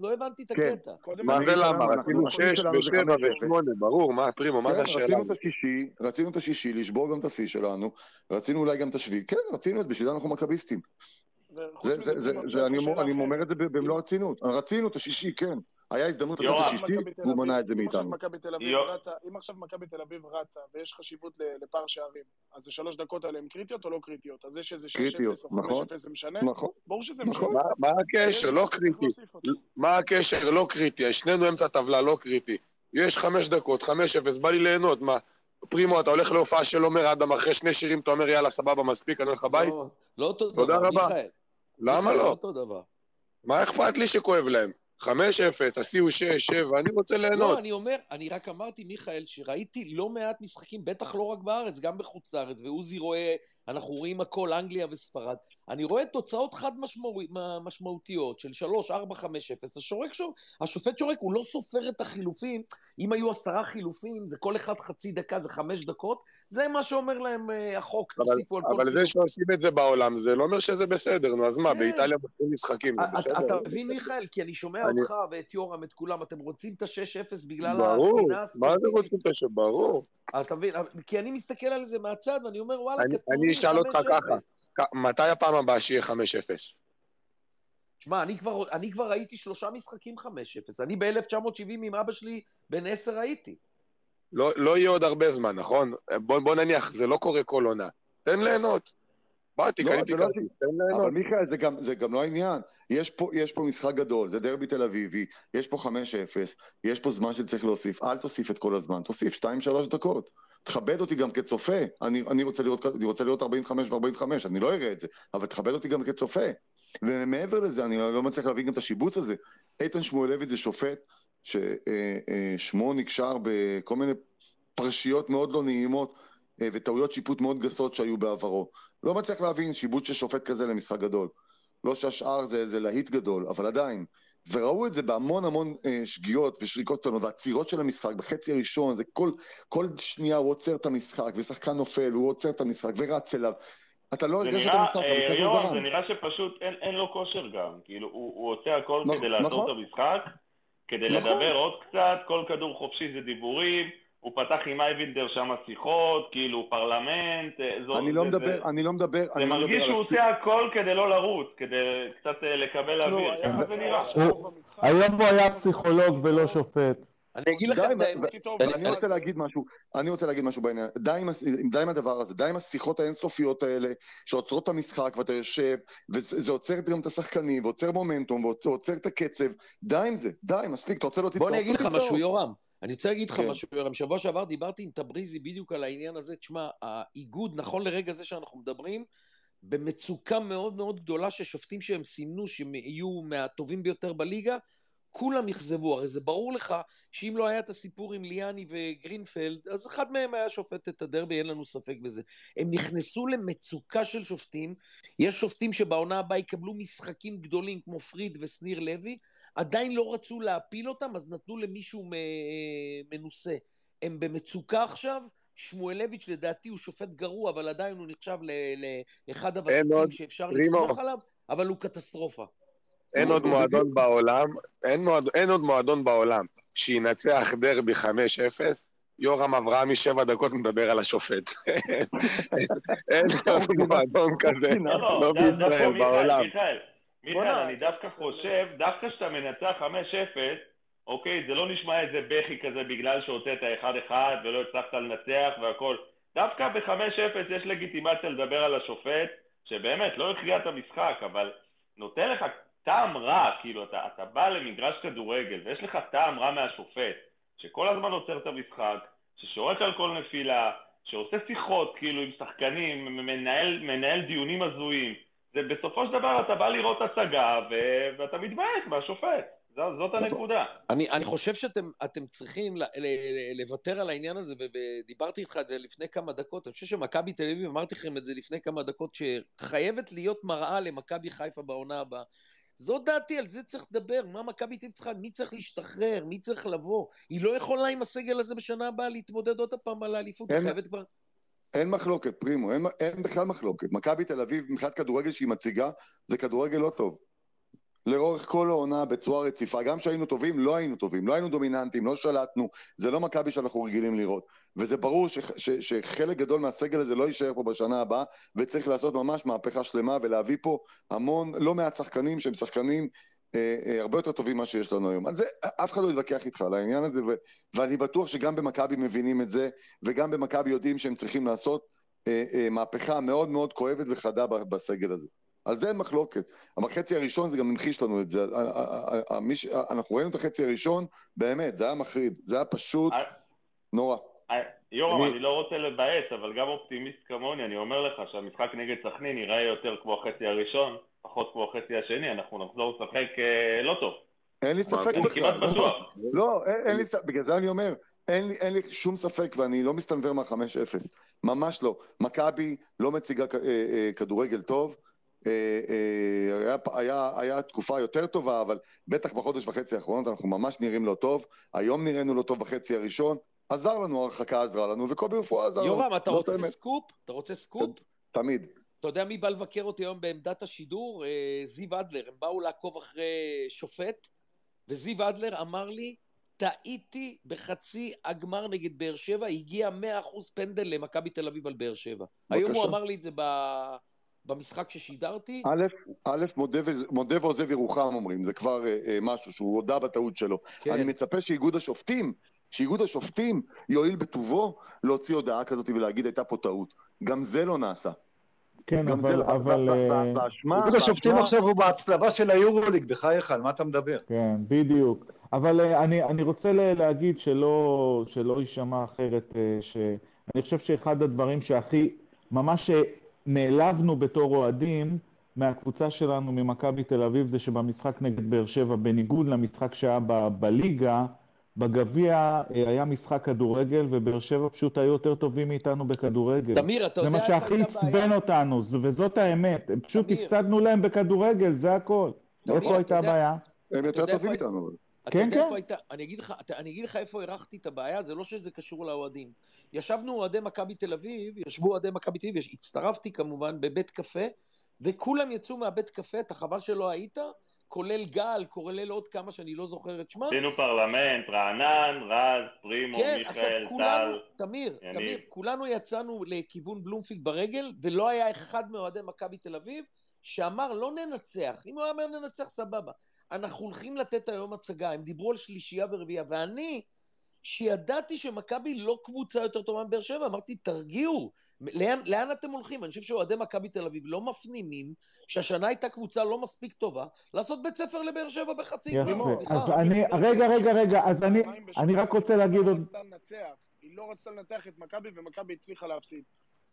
לא הבנתי את כן. הקטע. מה ולמה? אנחנו- רצינו אנחנו- שש שלנו זה ושבע חמש אפס. ושמונה, ברור, מה פרימו, מה כן, זה השאלה? רצינו את השישי, רצינו את השישי, לשבור גם את השיא שלנו, רצינו אולי גם את השביעי, כן, רצינו את, בשביל זה אנחנו מכביסטים. זה, זה, זה, זה, אני. אומר את זה במלוא הרצינות, רצינו את השישי, כן. היה הזדמנות לתת את והוא אביב- מנע את זה מאיתנו. אם עכשיו מכבי תל אביב רצה ויש חשיבות ל- לפער שערים, אז השלוש דקות האלה הן קריטיות או לא קריטיות? אז זה שזה 6-0 קריטיות, או נכון. 5-0 זה משנה? נכון, ברור שזה נכון. משנה. מה- מה הקשר? לא קריטי. אותו. מה הקשר? לא קריטי. שנינו אמצע טבלה, לא קריטי. יש חמש דקות, חמש אפס, בא לי ליהנות, מה? פרימו, אתה הולך להופעה של עומר אדם, אחרי שני שירים אתה אומר, יאללה, סבבה, מספיק, אני הולך הביתה? לא, לא אותו תודה דבר, רבה. מיכאל. למה לא? אותו דבר. מה אכפת לי שכואב להם? חמש אפס, השיא הוא שש, שבע, אני רוצה ליהנות. לא, אני אומר, אני רק אמרתי, מיכאל, שראיתי לא מעט משחקים, בטח לא רק בארץ, גם בחוץ לארץ, ועוזי רואה, אנחנו רואים הכל, אנגליה וספרד. אני רואה תוצאות חד משמעו- מה- משמעותיות של 3, 4, 5, 0. השורק שור, השופט שורק, הוא לא סופר את החילופים. אם היו עשרה חילופים, זה כל אחד חצי דקה, זה חמש דקות. זה מה שאומר להם אה, החוק, אבל- כל אבל זה שעושים את זה בעולם, זה לא אומר שזה בסדר, נו אז מה, כן. באיטליה בוחרים משחקים, זה אתה- בסדר? אתה מבין, מיכאל? כי אני שומע אני- אותך ואת יורם, את כולם, אתם רוצים את ה-6-0 בגלל ברור, השנאה מה הספורטיבית. זה רוצים את השם? ברור. אתה מבין? כי אני מסתכל על זה מהצד, ואני אומר, וואלה, אני- כתוב אני לי אשאל אותך 5-0. ככה. מתי הפעם הבאה שיהיה 5-0? שמע, אני כבר, אני כבר ראיתי שלושה משחקים 5-0. אני ב-1970 עם אבא שלי בן 10 הייתי. לא, לא יהיה עוד הרבה זמן, נכון? בוא, בוא נניח, זה לא קורה כל עונה. תן ליהנות. באתי, לא, קניתי לא- כרטיס, אבל. מיכאל, זה גם, זה גם לא העניין. יש פה, יש פה משחק גדול, זה דרבי תל אביבי, יש פה 5-0, יש פה זמן שצריך להוסיף, אל תוסיף את כל הזמן, תוסיף 2-3 דקות. תכבד אותי גם כצופה, אני, אני, רוצה לראות, אני רוצה לראות 45 ו-45, אני לא אראה את זה, אבל תכבד אותי גם כצופה. ומעבר לזה, אני לא מצליח להבין גם את השיבוץ הזה. איתן שמואלביץ זה שופט ששמו נקשר בכל מיני פרשיות מאוד לא נעימות אה, וטעויות שיפוט מאוד גסות שהיו בעברו. לא מצליח להבין שיבוץ של שופט כזה למשחק גדול. לא שהשאר זה איזה להיט גדול, אבל עדיין. וראו את זה בהמון המון אה, שגיאות ושריקות קטנות, והעצירות של המשחק בחצי הראשון, זה כל, כל שנייה הוא עוצר את המשחק, ושחקן נופל, הוא עוצר את המשחק ורץ אליו. אתה לא הרגשת את המשחק, אה, המשחק גרם. זה נראה שפשוט אין, אין לו כושר גם, כאילו הוא, הוא עושה הכל נכון, כדי לעצור נכון. את המשחק, כדי נכון. לדבר עוד קצת, כל כדור חופשי זה דיבורים, הוא פתח עם אייבינדר שם שיחות, כאילו פרלמנט, אה, זו, אני לא זה, מדבר, זה, אני לא מדבר, זה אני לא מדבר מרגיש על שהוא. עושה הכל כדי לא לרוץ, כדי קצת אה, לקבל לא, אוויר, ככה זה נראה. היום הוא היה פסיכולוג ולא שופט. אני אגיד לכם את האמת. אני- רוצה להגיד משהו, אני רוצה להגיד משהו בעניין, די עם, הדבר הזה, די עם השיחות האינסופיות האלה, שעוצרות את המשחק ואתה יושב, וזה עוצר גם את השחקנים, ועוצר מומנטום, ועוצר את הקצב, די עם זה, די, מספיק, אתה רוצה לא תצטרף, בוא אני אגיד לך. משהו, יורם. אני רוצה להגיד לך כן. משהו, יורם. שבוע שעבר דיברתי עם טבריזי בדיוק על העניין הזה. תשמע, האיגוד, נכון לרגע זה שאנחנו מדברים, במצוקה מאוד מאוד גדולה ששופטים שהם סימנו שהם יהיו מהטובים ביותר בליגה, כולם אכזבו. הרי זה ברור לך שאם לא היה את הסיפור עם ליאני וגרינפלד, אז אחד מהם היה שופט את הדרבי, אין לנו ספק בזה. הם נכנסו למצוקה של שופטים. יש שופטים שבעונה הבאה יקבלו משחקים גדולים כמו פריד ושניר לוי, עדיין לא רצו להפיל אותם, אז נתנו למישהו מ- מנוסה. הם במצוקה עכשיו, שמואלביץ' לדעתי הוא שופט גרוע, אבל עדיין הוא נחשב לאחד עוד, הוותיקים שאפשר. לסמוך עליו, אבל הוא קטסטרופה. אין עוד מועדון בעולם, אין, מועד, אין עוד מועדון בעולם שינצח דרבי 5-0, יורם אברהמי שבע דקות מדבר על השופט. אין עוד מועדון כזה, לא, בישראל, בעולם. מיכאל, מיכאל, אני דווקא חושב, דווקא כשאתה מנצח 5-0, אוקיי, זה לא נשמע איזה בכי כזה בגלל שהוצאת 1-1 ולא הצלחת לנצח והכל. דווקא ב-5-0 יש לגיטימציה לדבר על השופט, שבאמת לא הכריע את המשחק, אבל נותן לך טעם רע, כאילו, אתה, אתה בא למגרש כדורגל ויש לך טעם רע מהשופט, שכל הזמן עוצר את המשחק, ששורק על כל נפילה, שעושה שיחות כאילו עם שחקנים, מנהל, מנהל דיונים הזויים. זה בסופו של דבר אתה בא לראות הצגה ו... ואתה מתבאס מהשופט. זאת הנקודה. אני, אני חושב שאתם אתם צריכים ל, ל, ל, לוותר על העניין הזה, ודיברתי איתך את זה לפני כמה דקות, אני חושב שמכבי תל אביב, אמרתי לכם את זה לפני כמה דקות, שחייבת להיות מראה למכבי חיפה בעונה הבאה. זו דעתי, על זה צריך לדבר, מה מכבי תל אביב צריכה, מי צריך להשתחרר, מי צריך לבוא. היא לא יכולה עם הסגל הזה בשנה הבאה להתמודד עוד פעם על האליפות, היא חייבת כבר... אין מחלוקת, פרימו, אין, אין בכלל מחלוקת. מכבי תל אביב, מבחינת כדורגל שהיא מציגה, זה כדורגל לא טוב. לאורך כל העונה בצורה רציפה. גם כשהיינו טובים, לא היינו טובים, לא היינו דומיננטים, לא שלטנו, זה לא מכבי שאנחנו רגילים לראות. וזה ברור ש, ש, שחלק גדול מהסגל הזה לא יישאר פה בשנה הבאה, וצריך לעשות ממש מהפכה שלמה ולהביא פה המון, לא מעט שחקנים שהם שחקנים הרבה יותר טובים ממה שיש לנו היום. אז זה, אף אחד לא יתווכח איתך על העניין הזה, ו, ואני בטוח שגם במכבי מבינים את זה, וגם במכבי יודעים שהם צריכים לעשות אה, אה, מהפכה מאוד מאוד כואבת וחדה בסגל הזה. על זה אין מחלוקת. החצי הראשון זה גם המחיש לנו את זה. אנחנו ראינו את החצי הראשון, באמת, זה היה מחריד. זה היה פשוט נורא. יורם, אני לא רוצה לבאס, אבל גם אופטימיסט כמוני, אני אומר לך שהמשחק נגד סכנין יראה יותר כמו החצי הראשון, פחות כמו החצי השני, אנחנו נחזור לשחק אה, לא טוב. אין לי ספק בכלל. כמעט בטוח. לא, אין לי ספק, בגלל זה אני אומר, אין לי, אין לי שום ספק, ואני לא מסתנוור מה-5-0. ממש לא. מכבי לא מציגה אה, אה, כדורגל טוב. היה, היה, היה תקופה יותר טובה, אבל בטח בחודש וחצי האחרונות אנחנו ממש נראים לא טוב. היום נראינו לא טוב בחצי הראשון. עזר לנו, הרחקה עזרה לנו, וקובי רפואה עזר לנו. יורם, אתה רוצה סקופ? אתה רוצה סקופ? תמיד. אתה יודע מי בא לבקר אותי היום בעמדת השידור? זיו אדלר. הם באו לעקוב אחרי שופט, וזיו אדלר אמר לי, טעיתי בחצי הגמר נגד באר שבע, הגיע 100% פנדל למכבי תל אביב על באר שבע. בבקשה. היום הוא אמר לי את זה ב... במשחק ששידרתי. א', א', מודה, מודה ועוזב ירוחם אומרים, זה כבר אה, אה, משהו שהוא הודה בטעות שלו. כן. אני מצפה שאיגוד השופטים, שאיגוד השופטים יואיל בטובו להוציא הודעה כזאת ולהגיד הייתה פה טעות. גם זה לא נעשה. כן, אבל... לא- אבל... באשמה... איגוד השופטים עכשיו הוא בהצלבה של היורוליג, בחייך, על מה אתה מדבר? כן, בדיוק. אבל אני, אני רוצה להגיד שלא, שלא יישמע אחרת, שאני חושב שאחד הדברים שהכי, ממש נעלבנו בתור אוהדים מהקבוצה שלנו ממכבי תל אביב זה שבמשחק נגד באר שבע, בניגוד למשחק שהיה ב- בליגה, בגביע אה, היה משחק כדורגל, ובאר שבע פשוט היו יותר טובים מאיתנו בכדורגל. תמיר, אתה יודע הייתה? זה מה שהכי עצבן אותנו, וזאת האמת. פשוט. הפסדנו להם בכדורגל, זה הכל. תמיר, איפה הייתה הבעיה? הם יותר טובים מאיתנו. כן, כן. היית, אני, אגיד לך, אני אגיד לך איפה הערכתי את הבעיה, זה לא שזה קשור לאוהדים. ישבנו אוהדי מכבי תל אביב, ישבו אוהדי מכבי תל אביב, הצטרפתי כמובן בבית קפה, וכולם יצאו מהבית קפה, אתה חבל שלא היית, כולל גל, כולל עוד כמה שאני לא זוכר את שמם. עשינו פרלמנט, רענן, רז, פרימו, כן, מיכאל, עכשיו כולנו, תמיר, תמיר, כולנו יצאנו לכיוון בלומפילד ברגל, ולא היה אחד מאוהדי מכבי תל אביב שאמר לא ננצח. אם הוא היה אומר ננצח, סבבה. אנחנו הולכים לתת היום הצגה, הם דיברו על שלישייה ורביעייה, ואני, שידעתי שמכבי לא קבוצה יותר טובה מבאר שבע, אמרתי, תרגיעו, לאן, לאן אתם הולכים? אני חושב שאוהדי מכבי תל אביב לא מפנימים שהשנה הייתה קבוצה לא מספיק טובה, לעשות בית ספר לבאר שבע בחצי גמר, סליחה. אז אני, רגע, רגע, רגע, אז אני, אני רק רוצה להגיד עוד... היא לא רצתה לנצח את מכבי ומכבי הצליחה להפסיד.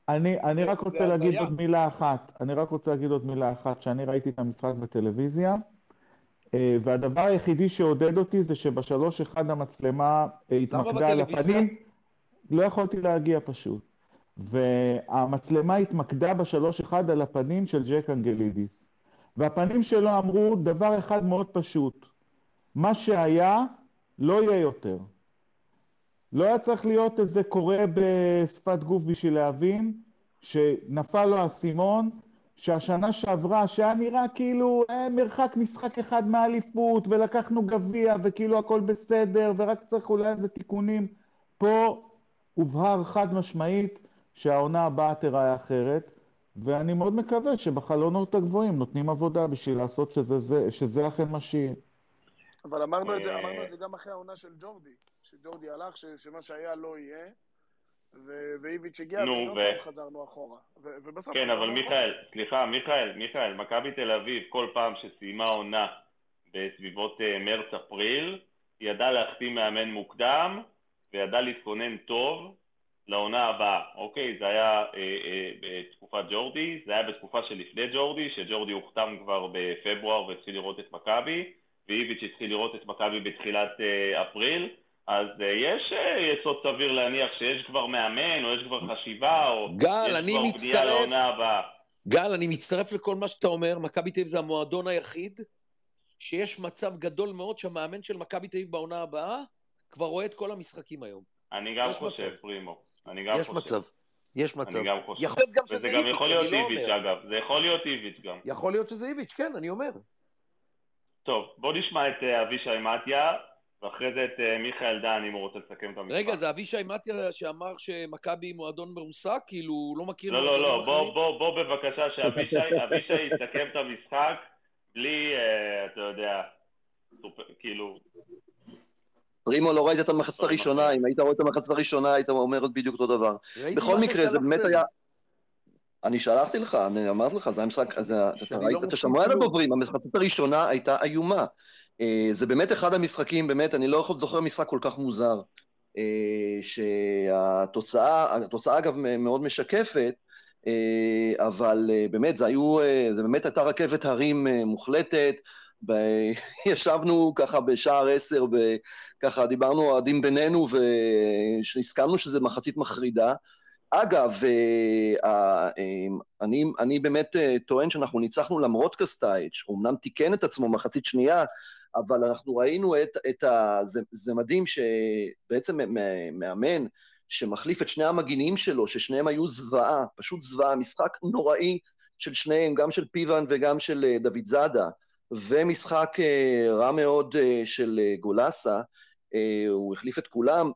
אני, אני רק רוצה להגיד עוד מילה אחת, אני רק רוצה להגיד עוד מילה אחת, שאני ראיתי את המשחק בטלוויזיה, והדבר היחידי שעודד אותי זה שבשלוש אחד המצלמה אה, התמקדה על הפנים. לא יכולתי להגיע פשוט. והמצלמה התמקדה בשלוש אחד על הפנים של ג'ק אנגלידיס. והפנים שלו אמרו דבר אחד מאוד פשוט, מה שהיה לא יהיה יותר. לא היה צריך להיות איזה קורא בשפת גוף בשביל להבין שנפל לו האסימון שהשנה שעברה, שהיה נראה כאילו אה, מרחק משחק אחד מהאליפות, ולקחנו גביע, וכאילו הכל בסדר, ורק צריך אולי איזה תיקונים, פה הובהר חד משמעית שהעונה הבאה תיראה אחרת, ואני מאוד מקווה שבחלונות הגבוהים נותנים עבודה בשביל לעשות שזה, זה, שזה אכן מה שיהיה. אבל אמרנו את זה, אמרנו את זה גם אחרי העונה של ג'ורדי, שג'ורדי הלך, שמה שהיה לא יהיה. ואיביץ' הגיע, ו... חזרנו אחורה. ובסוף... כן, אבל מיכאל, סליחה, מיכאל, מיכאל, מכבי תל אביב, כל פעם שסיימה עונה בסביבות אה, מרץ-אפריל, ידעה להחתים מאמן מוקדם, וידעה להתכונן טוב לעונה הבאה. אוקיי, זה היה אה, אה, בתקופת ג'ורדי, זה היה בתקופה שלפני ג'ורדי, שג'ורדי הוחתם כבר בפברואר והתחיל לראות את מכבי, ואיביץ' התחיל לראות את מכבי בתחילת אה, אפריל. אז uh, יש uh, יסוד סביר להניח שיש כבר מאמן, או יש כבר חשיבה, או גל, יש כבר מצטרף, בנייה לעונה הבאה. גל, אני מצטרף לכל מה שאתה אומר, מכבי תל אביב זה המועדון היחיד שיש מצב גדול מאוד שהמאמן של מכבי תל אביב בעונה הבאה כבר רואה את כל המשחקים היום. אני גם חושב, מצב. פרימו. אני גם יש חושב. מצב. יש מצב. אני גם חושב. יכול להיות גם שזה איביץ', אני לא אומר. וזה גם יכול להיות איביץ', אגב. זה יכול להיות איביץ' גם. יכול להיות שזה איביץ', כן, אני אומר. טוב, בוא נשמע את אה, אבישי מתיה, ואחרי זה את אה, מיכאל דן, אם הוא רוצה לסכם את המשחק. רגע, זה אבישי מתיה שאמר שמכבי היא מועדון מרוסק? כאילו, הוא לא מכיר לא, לא, לא, בוא? בוא, בוא בבקשה שאבישי אבישי יסכם את המשחק בלי, אה, אתה יודע, כאילו, רימו, לא ראית את המחצית לא, הראשונה. אם היית רואה את המחצית הראשונה, היית אומר בדיוק אותו דבר. בכל מקרה, זה באמת. היה... אני שלחתי לך, אני אמרתי לך, זה היה משחק, אתה לא שומע על כלום. הדוברים, המחצית הראשונה הייתה איומה. אה, זה באמת אחד המשחקים, באמת, אני לא זוכר משחק כל כך מוזר. אה, שהתוצאה, התוצאה אגב מאוד משקפת, אה, אבל באמת, זה היו, זה באמת הייתה רכבת הרים מוחלטת. ב... ישבנו ככה בשער עשר, ככה דיברנו אוהדים בינינו, והסכמנו שזה מחצית מחרידה. אגב, אה, אה, אה, אני, אני באמת טוען שאנחנו ניצחנו למרות קסטייץ', הוא אמנם תיקן את עצמו מחצית שנייה, אבל אנחנו ראינו את, את ה... זה, זה מדהים שבעצם מאמן שמחליף את שני המגינים שלו, ששניהם היו זוועה, פשוט זוועה, משחק נוראי של שניהם, גם של פיוון וגם של דוד זאדה, ומשחק רע מאוד של גולסה, הוא החליף את כולם.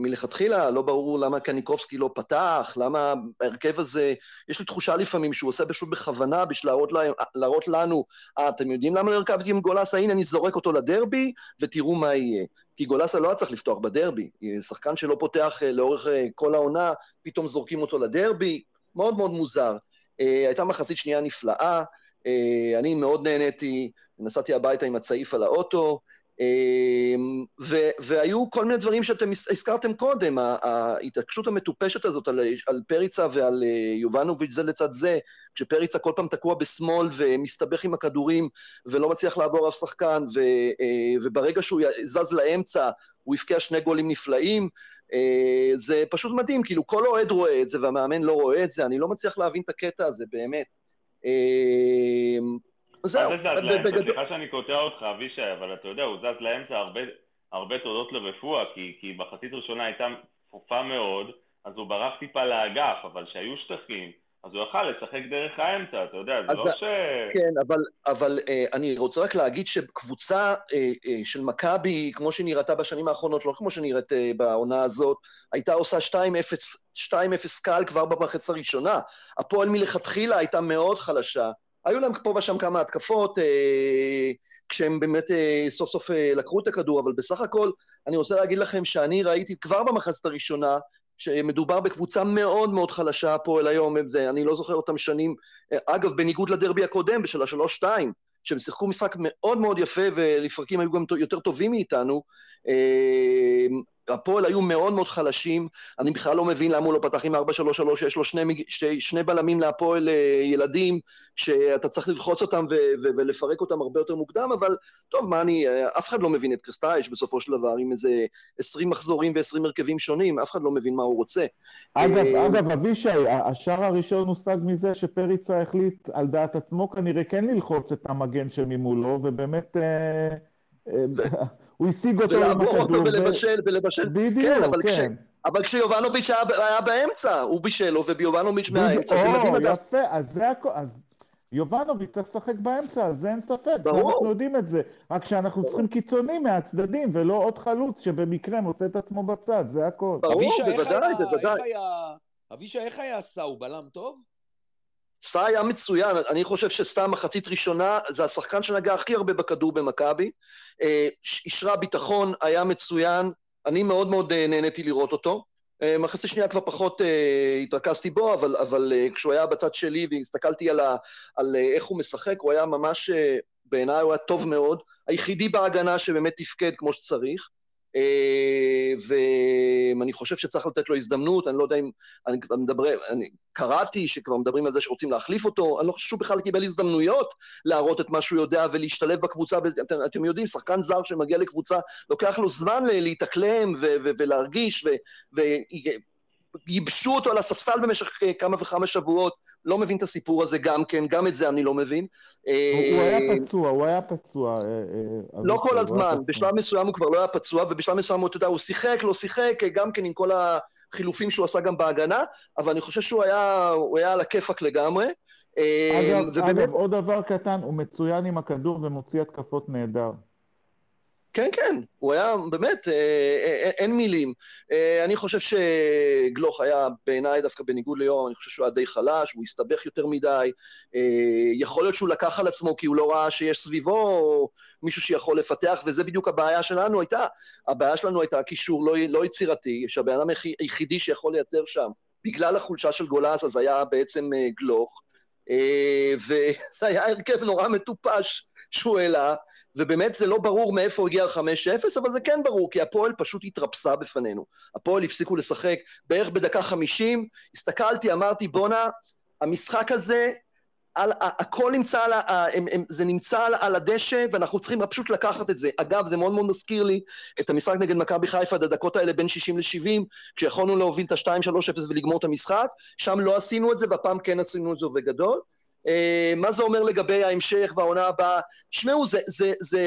מלכתחילה לא ברור למה קניקובסקי לא פתח, למה ההרכב הזה, יש לי תחושה לפעמים שהוא עושה פשוט בכוונה בשביל להראות, להם, להראות לנו, אה, אתם יודעים למה לא הרכבתי עם גולסה? הנה, אני זורק אותו לדרבי, ותראו מה יהיה. כי גולסה לא היה צריך לפתוח בדרבי. שחקן שלא פותח אה, לאורך אה, כל העונה, פתאום זורקים אותו לדרבי, מאוד מאוד מוזר. אה, הייתה מחצית שנייה נפלאה, אה, אני מאוד נהניתי, נסעתי הביתה עם הצעיף על האוטו, והיו כל מיני דברים שאתם הזכרתם קודם, ההתעקשות המטופשת הזאת על, על פריצה ועל אה, יובנוביץ' זה לצד זה, כשפריצה כל פעם תקוע בשמאל ומסתבך עם הכדורים ולא מצליח לעבור אף שחקן, ו, אה, וברגע שהוא זז לאמצע הוא הבקיע שני גולים נפלאים, אה, זה פשוט מדהים, כאילו כל אוהד רואה את זה והמאמן לא רואה את זה, אני לא מצליח להבין את הקטע הזה, באמת. זהו, סליחה שאני קוטע אותך, אבישי, אבל אתה יודע, הוא זז לאמצע הרבה, הרבה תודות לרפואה, כי, כי מחצית ראשונה הייתה צפופה מאוד, אז הוא ברח טיפה לאגף, אבל כשהיו שטחים, אז הוא יכל לשחק דרך האמצע, אתה יודע, זה לא ש... כן, אבל, אבל אה, אני רוצה רק להגיד שקבוצה אה, אה, של מכבי, כמו שהיא נראתה בשנים האחרונות, לא כמו שנראית אה, בעונה הזאת, הייתה עושה 2-0 2-0 קל כבר במחצית הראשונה. הפועל מלכתחילה הייתה מאוד חלשה. היו להם פה ושם כמה התקפות, אה, כשהם באמת אה, סוף סוף אה, לקחו את הכדור, אבל בסך הכל, אני רוצה להגיד לכם שאני ראיתי כבר במחצית הראשונה, שמדובר בקבוצה מאוד מאוד חלשה, הפועל היום, זה, אני לא זוכר אותם שנים, אה, אגב, בניגוד לדרבי הקודם, של השלוש-שתיים, שהם שיחקו משחק מאוד מאוד יפה, ולפרקים היו גם יותר טובים מאיתנו, אה, הפועל היו מאוד מאוד חלשים, אני בכלל לא מבין למה הוא לא פתח עם 4-3-3, יש לו שני, שני, שני בלמים להפועל אה, ילדים, שאתה צריך ללחוץ אותם ו- ו- ולפרק אותם הרבה יותר מוקדם, אבל טוב, מה אני, אה, אף אחד לא מבין את קרסטייץ' בסופו של דבר, עם איזה 20 מחזורים ו-20 הרכבים שונים, אף אחד לא מבין מה הוא רוצה. אגב, אה, אגב, אבישי, השער הראשון הושג מזה שפריצה החליט על דעת עצמו כנראה כן ללחוץ את המגן שממולו, ובאמת הוא השיג אותו עם ולעבור הכדור. אותו ולבשל, ולבשל, בדיוק, כן, אבל כש- כן. אבל כשיובנוביץ' היה, היה באמצע, הוא בישל לו, וביובנוביץ' מהאמצע, זה מדהים, או, אגב. יפה, אז זה הכל, אז יובנוביץ' צריך לשחק באמצע, על זה אין ספק, זה ברור. אנחנו יודעים את זה, רק שאנחנו צריכים קיצונים מהצדדים, ולא עוד חלוץ שבמקרה מוצא את עצמו בצד, זה הכל. ברור, בוודאי, בוודאי. אבישי, איך היה? הוא בלם טוב? סטאר היה מצוין, אני חושב שסתם מחצית ראשונה, זה השחקן שנגע הכי הרבה בכדור במכבי. אה, אישרה ביטחון, היה מצוין, אני מאוד מאוד אה, נהניתי לראות אותו. אה, מחצית שנייה כבר פחות אה, התרכזתי בו, אבל, אבל אה, כשהוא היה בצד שלי והסתכלתי על, ה, על איך הוא משחק, הוא היה ממש, אה, בעיניי הוא היה טוב מאוד. היחידי בהגנה שבאמת תפקד כמו שצריך. אה, ואני חושב שצריך לתת לו הזדמנות, אני לא יודע אם... אני מדבר, אני קראתי שכבר מדברים על זה שרוצים להחליף אותו, אני לא חושב שהוא בכלל קיבל הזדמנויות להראות את מה שהוא יודע ולהשתלב בקבוצה, ואתם אתם יודעים, שחקן זר שמגיע לקבוצה, לוקח לו זמן להתאקלם ולהרגיש, ו- וייבשו אותו על הספסל במשך אה, כמה וכמה שבועות, לא מבין את הסיפור הזה גם כן, גם את זה אני לא מבין. הוא הוא אה, היה פצוע, הוא היה פצוע. אה, אה, לא כל היה הזמן. בשלב מסוים הוא כבר לא היה פצוע, ובשלב מסוים, אתה יודע, הוא שיחק, לא שיחק, גם כן עם כל החילופים שהוא עשה גם בהגנה, אבל אני חושב שהוא היה, הוא היה על הכיפאק לגמרי. אגב, ובאמת, אגב, עוד דבר קטן, הוא מצוין עם הכדור ומוציא התקפות נהדר. כן, כן, הוא היה באמת, אה, אה, אין מילים. אה, אני חושב שגלוך היה בעיניי דווקא בניגוד ליורם, אני חושב שהוא היה די חלש, והוא הסתבך יותר מדי. אה, יכול להיות שהוא לקח על עצמו כי הוא לא ראה שיש סביבו מישהו שיכול לפתח, וזה בדיוק הבעיה שלנו הייתה. הבעיה שלנו הייתה קישור לא, לא יצירתי, שהבן אדם היחי- היחידי שיכול לייצר שם, בגלל החולשה של גולס, אז היה בעצם אה, גלוך. אה, וזה היה הרכב נורא מטופש שהוא העלה. ובאמת זה לא ברור מאיפה הגיע ה-5-0, אבל זה כן ברור, כי הפועל פשוט התרפסה בפנינו. הפועל הפסיקו לשחק בערך בדקה 50, הסתכלתי, אמרתי, בואנה, המשחק הזה, על, הכל נמצא על, זה נמצא על, על הדשא, ואנחנו צריכים פשוט לקחת את זה. אגב, זה מאוד מאוד מזכיר לי את המשחק נגד מכבי חיפה, את הדקות האלה בין 60 ל-70, כשיכולנו להוביל את ה-2-3-0 ולגמור את המשחק, שם לא עשינו את זה, והפעם כן עשינו את זה ובגדול. אה, מה זה אומר לגבי ההמשך והעונה הבאה? תשמעו, זה, זה, זה,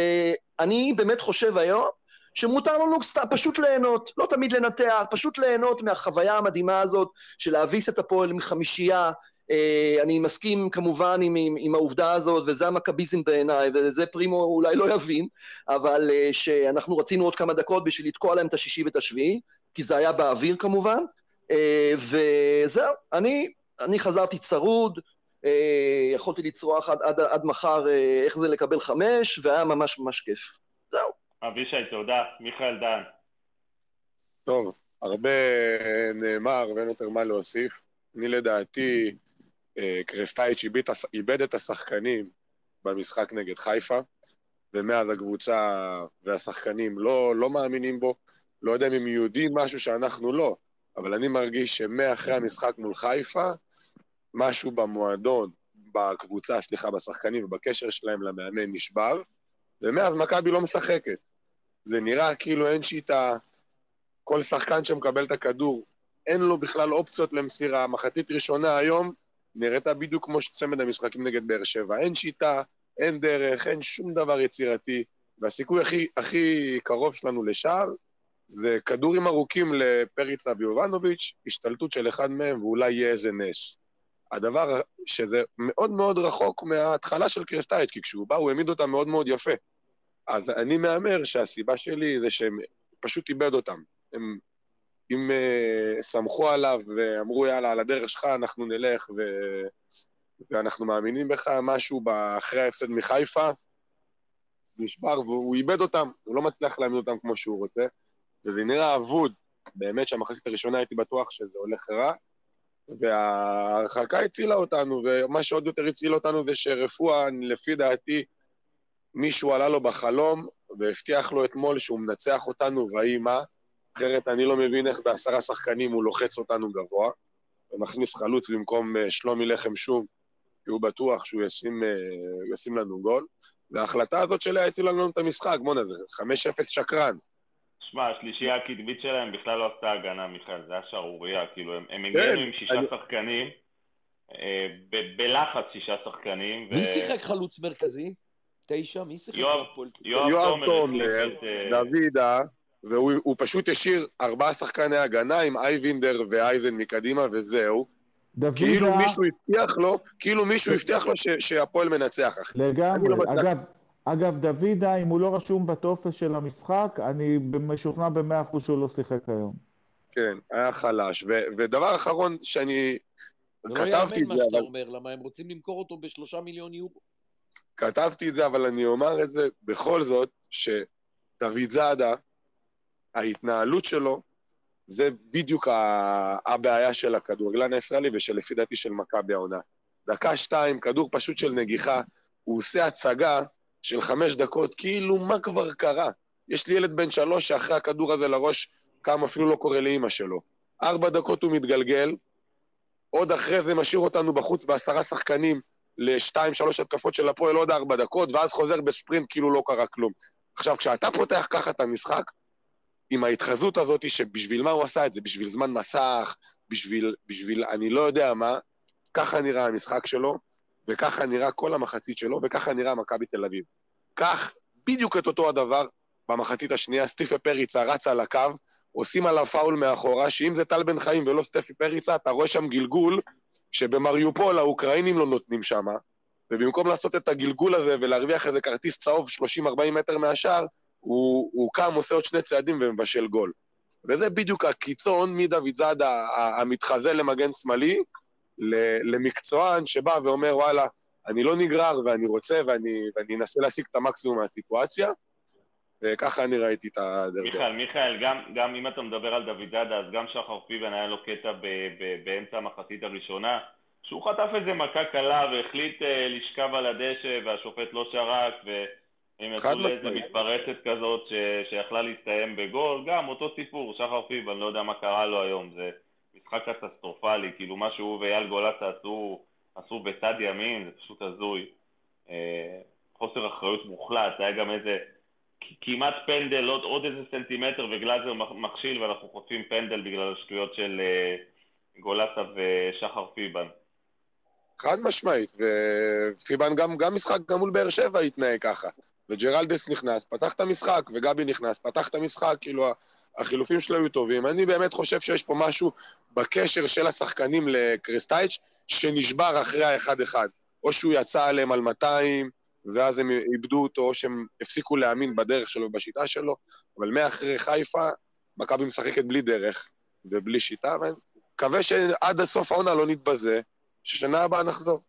אני באמת חושב היום שמותר לנו פשוט ליהנות, לא תמיד לנתח, פשוט ליהנות מהחוויה המדהימה הזאת של להביס את הפועל מחמישייה. אה, אני מסכים כמובן עם, עם, עם העובדה הזאת, וזה המכביזם בעיניי, וזה פרימו אולי לא יבין, אבל אה, שאנחנו רצינו עוד כמה דקות בשביל לתקוע להם את השישי ואת השביעי, כי זה היה באוויר כמובן, וזהו, אני, אני חזרתי צרוד, יכולתי לצרוח עד, עד, עד מחר אה, איך זה לקבל חמש, והיה ממש ממש כיף. זהו. אבישי, תודה. מיכאל דן. טוב, הרבה אה, נאמר ואין יותר מה להוסיף. אני לדעתי, אה, קרסטייץ' איבד, איבד את השחקנים במשחק נגד חיפה, ומאז הקבוצה והשחקנים לא, לא מאמינים בו. לא יודע אם הם יודעים משהו שאנחנו לא, אבל אני מרגיש שמאחרי המשחק מול חיפה, משהו במועדון, בקבוצה, סליחה, בשחקנים ובקשר שלהם למאמן נשבר, ומאז מכבי לא משחקת. זה נראה כאילו אין שיטה, כל שחקן שמקבל את הכדור, אין לו בכלל אופציות למסירה. מחצית ראשונה היום נראתה בדיוק כמו צמד המשחקים נגד באר שבע. אין שיטה, אין דרך, אין שום דבר יצירתי, והסיכוי הכי, הכי קרוב שלנו לשער זה כדורים ארוכים לפריצה ויובנוביץ', השתלטות של אחד מהם, ואולי יהיה איזה נס. הדבר שזה מאוד מאוד רחוק מההתחלה של קרסטייץ', כי כשהוא בא הוא העמיד אותם מאוד מאוד יפה. אז אני מהמר שהסיבה שלי זה שהם פשוט איבד אותם. הם, אם uh, סמכו עליו ואמרו, יאללה, על הדרך שלך אנחנו נלך ו... ואנחנו מאמינים בך, משהו אחרי ההפסד מחיפה, נשבר והוא איבד אותם, הוא לא מצליח להעמיד אותם כמו שהוא רוצה, וזה נראה אבוד. באמת שהמחצית הראשונה הייתי בטוח שזה הולך רע, וההרחקה הצילה אותנו, ומה שעוד יותר הציל אותנו זה שרפואה, לפי דעתי, מישהו עלה לו בחלום והבטיח לו אתמול שהוא מנצח אותנו, ויהי מה. אחרת אני לא מבין איך בעשרה שחקנים הוא לוחץ אותנו גבוה, ומכניס חלוץ במקום אה, שלומי לחם שום, כי הוא בטוח שהוא ישים, אה, ישים לנו גול. וההחלטה הזאת שלה הצילה לנו את המשחק, בואנה, זה 5-0 שקרן. שמע, השלישייה הקדמית שלהם בכלל לא עשתה הגנה, מיכאל, זה היה שערורייה, כאילו, הם, הם כן, הגנו עם שישה אני- שחקנים, אה, ב- בלחץ שישה שחקנים, ו... מי שיחק חלוץ מרכזי? תשע? מי שיחק יואב- בהפועל יואב יואב תומר אה, דוידה, והוא הוא פשוט השאיר ארבעה שחקני הגנה עם אייבינדר ואייזן מקדימה, וזהו. כאילו דוידה, מישהו הבטיח לו, כאילו מישהו הבטיח לו ש- שהפועל מנצח, לגמרי. לא. אגב, אגב, דוידה, אם הוא לא רשום בטופס של המשחק, אני משוכנע במאה אחוז שהוא לא שיחק היום. כן, היה חלש. ו- ודבר אחרון שאני זה לא כתבתי יאמן את מה זה, שאתה אבל אומר, למה הם רוצים למכור אותו בשלושה מיליון יורו. כתבתי את זה, אבל אני אומר את זה בכל זאת, שדוד זאדה, ההתנהלות שלו, זה בדיוק ה- הבעיה של הכדורגלן הישראלי ושלפי דעתי של מכבי העונה. דקה שתיים, כדור פשוט של נגיחה, הוא עושה הצגה של חמש דקות, כאילו מה כבר קרה? יש לי ילד בן שלוש שאחרי הכדור הזה לראש קם אפילו לא קורא לאימא שלו. ארבע דקות הוא מתגלגל, עוד אחרי זה משאיר אותנו בחוץ בעשרה שחקנים לשתיים, שלוש התקפות של הפועל עוד ארבע דקות, ואז חוזר בספרינט כאילו לא קרה כלום. עכשיו, כשאתה פותח ככה את המשחק, עם ההתחזות הזאת שבשביל מה הוא עשה את זה, בשביל זמן מסך, בשביל, בשביל אני לא יודע מה, ככה נראה המשחק שלו, וככה נראה כל המחצית שלו, וככה נראה מכבי תל אביב. כך, בדיוק את אותו הדבר במחצית השנייה, סטיפה פריצה רץ על הקו, עושים עליו פאול מאחורה, שאם זה טל בן חיים ולא סטפי פריצה, אתה רואה שם גלגול שבמריופול האוקראינים לא נותנים שמה, ובמקום לעשות את הגלגול הזה ולהרוויח איזה כרטיס צהוב 30-40 מטר מהשאר, הוא, הוא קם, עושה עוד שני צעדים ומבשל גול. וזה בדיוק הקיצון מדוד זאדה המתחזה למגן שמאלי, למקצוען שבא ואומר, וואלה, אני לא נגרר ואני רוצה ואני, ואני אנסה להשיג את המקסימום מהסיטואציה, וככה אני ראיתי את הדרבי. מיכאל, מיכאל, גם, גם אם אתה מדבר על דוד זאדה, אז גם שחר פיבן היה לו קטע ב, ב, באמצע המחצית הראשונה, שהוא חטף איזה מכה קלה והחליט uh, לשכב על הדשא והשופט לא שרק, והם יצאו לאיזה מתפרצת כזאת ש, שיכלה להסתיים בגול, גם אותו סיפור, שחר פיבן, לא יודע מה קרה לו היום, זה משחק קטסטרופלי, כאילו מה שהוא ואייל גולסה עשו, עשו בצד ימין, זה פשוט הזוי. אה, חוסר אחריות מוחלט, היה גם איזה כמעט פנדל, עוד, עוד איזה סנטימטר וגלאזר מכשיל ואנחנו חוטפים פנדל בגלל השטויות של אה, גולסה ושחר פיבן. חד משמעית, ופיבן גם, גם משחק גם מול באר שבע התנהג ככה. וג'רלדש נכנס, פתח את המשחק, וגבי נכנס, פתח את המשחק, כאילו החילופים שלו היו טובים. אני באמת חושב שיש פה משהו בקשר של השחקנים לקריסטייץ' שנשבר אחרי האחד-אחד. או שהוא יצא עליהם על 200, ואז הם איבדו אותו, או שהם הפסיקו להאמין בדרך שלו ובשיטה שלו, אבל מאחרי חיפה, מכבי משחקת בלי דרך ובלי שיטה, ואני מקווה שעד הסוף העונה לא נתבזה, ששנה הבאה נחזור.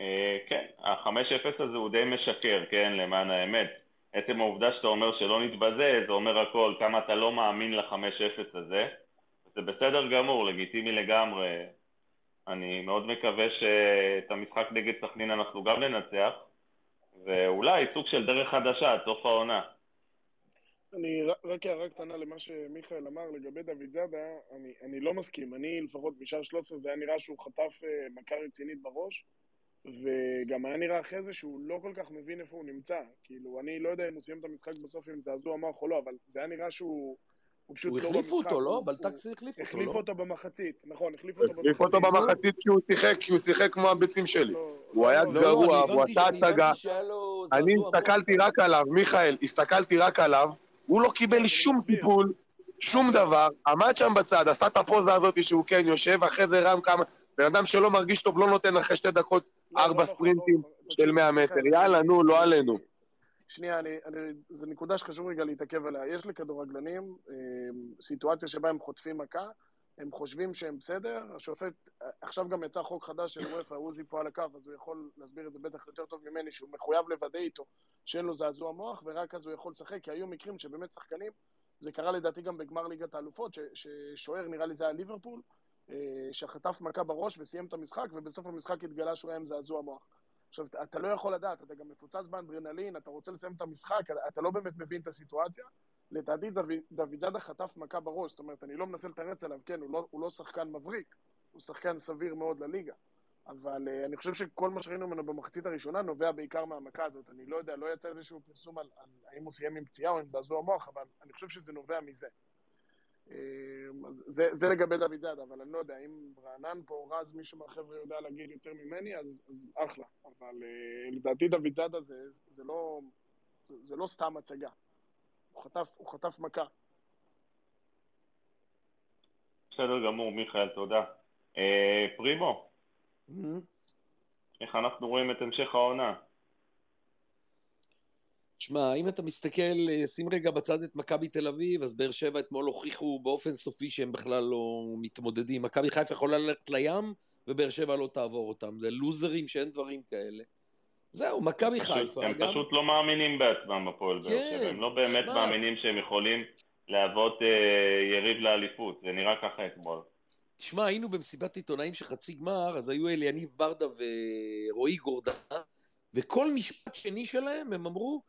אה, כן, ה-5-0 הזה הוא די משקר, כן, למען האמת. עצם העובדה שאתה אומר שלא נתבזה, זה אומר הכל, כמה אתה לא מאמין ל-5-0 הזה. זה בסדר גמור, לגיטימי לגמרי. אני מאוד מקווה שאת המשחק נגד סכנין אנחנו גם ננצח, ואולי סוג של דרך חדשה עד סוף העונה. אני רק הערה קטנה למה שמיכאל אמר לגבי דוד זאדה, אני, אני לא מסכים. אני לפחות בשער 13 זה היה נראה שהוא חטף אה, מכה רצינית בראש, וגם היה נראה אחרי זה שהוא לא כל כך מבין איפה הוא נמצא. כאילו, אני לא יודע אם הוא סיים את המשחק בסוף עם זעזוע מוח או לא, אבל זה היה נראה שהוא... הוא פשוט הוא לא החליפו במשחק. אותו, לא? הוא- בלטקסי הוא- החליף אותו, החליף לא? אותו במחצית, נכון, החליף אותו במחצית. החליף אותו במחצית כי הוא שיחק, כי הוא שיחק כמו הביצים שלי. לא, הוא לא, היה לא, לא, גרוע, הבנתי- עשה הצגה. אני הסתכלתי. רק עליו, מיכאל, הסתכלתי רק עליו, הוא לא קיבל שום. טיפול, שום דבר, עמד שם בצד, עשה את הפוזה הזאת שהוא כן יושב, אחרי זה רם כמה... בן אדם שלא מרגיש טוב לא נותן אחרי שתי דקות לא, ארבע לא נכון, ספרינטים לא נכון. של 100 מטר. יאללה, נו, לא עלינו. שנייה, אני, אני, זו נקודה שחשוב רגע להתעכב עליה. יש לכדורגלנים אה, סיטואציה שבה הם חוטפים מכה, הם חושבים שהם בסדר, השופט, עכשיו גם יצא חוק חדש של וופא, עוזי פה על הקו, אז הוא יכול להסביר את זה בטח יותר טוב ממני, שהוא מחויב לוודא איתו שאין לו זעזוע מוח, ורק אז הוא יכול לשחק, כי היו מקרים שבאמת שחקנים, זה קרה לדעתי גם בגמר ליגת האלופות, ששוער, נראה לי זה היה ליברפול, שחטף מכה בראש וסיים את המשחק, ובסוף המשחק התגלה שהוא היה עם זעזוע מוח. עכשיו, אתה- לא יכול לדעת, אתה גם מפוצץ באנדרנלין, אתה רוצה לסיים את המשחק, אתה- לא באמת מבין את הסיטואציה. לדעתי זאדה חטף מכה בראש, זאת אומרת, אני לא מנסה לתרץ עליו, כן, הוא לא, הוא לא שחקן מבריק, הוא שחקן סביר מאוד לליגה. אבל uh, אני חושב שכל מה שראינו ממנו במחצית הראשונה נובע בעיקר מהמכה הזאת. אני לא יודע, לא יצא איזשהו פרסום על, על האם הוא סיים עם פציעה או עם זעזוע מוח, אבל אני חושב שזה נובע מזה. אה, אז זה, זה לגבי דוד זאדה, אבל אני לא יודע, אם רענן פה, או רז, מישהו מהחבר'ה יודע להגיד יותר ממני, אז, אז אחלה. אבל uh, לדעתי דוד זאדה זה, זה, לא, זה, לא סתם הצגה. הוא חטף, הוא חטף מכה. בסדר גמור, מיכאל, תודה. אה, פרימו, Mhm. איך אנחנו רואים את המשך העונה? תשמע, אם אתה מסתכל, שים רגע בצד את מכבי תל אביב, אז באר שבע אתמול הוכיחו באופן סופי שהם בכלל לא מתמודדים. מכבי חיפה יכולה ללכת לים, ובאר שבע לא תעבור אותם. זה לוזרים שאין דברים כאלה. זהו, מכבי חיפה. הם גם... פשוט לא מאמינים בעצמם בפועל באר כן, שבע, הם לא באמת שמע. מאמינים שהם יכולים להוות אה, יריב לאליפות, זה נראה ככה אתמול. תשמע, היינו במסיבת עיתונאים של חצי גמר, אז היו אליניב ברדה ורועי גורדנה, וכל משפט שני שלהם הם אמרו,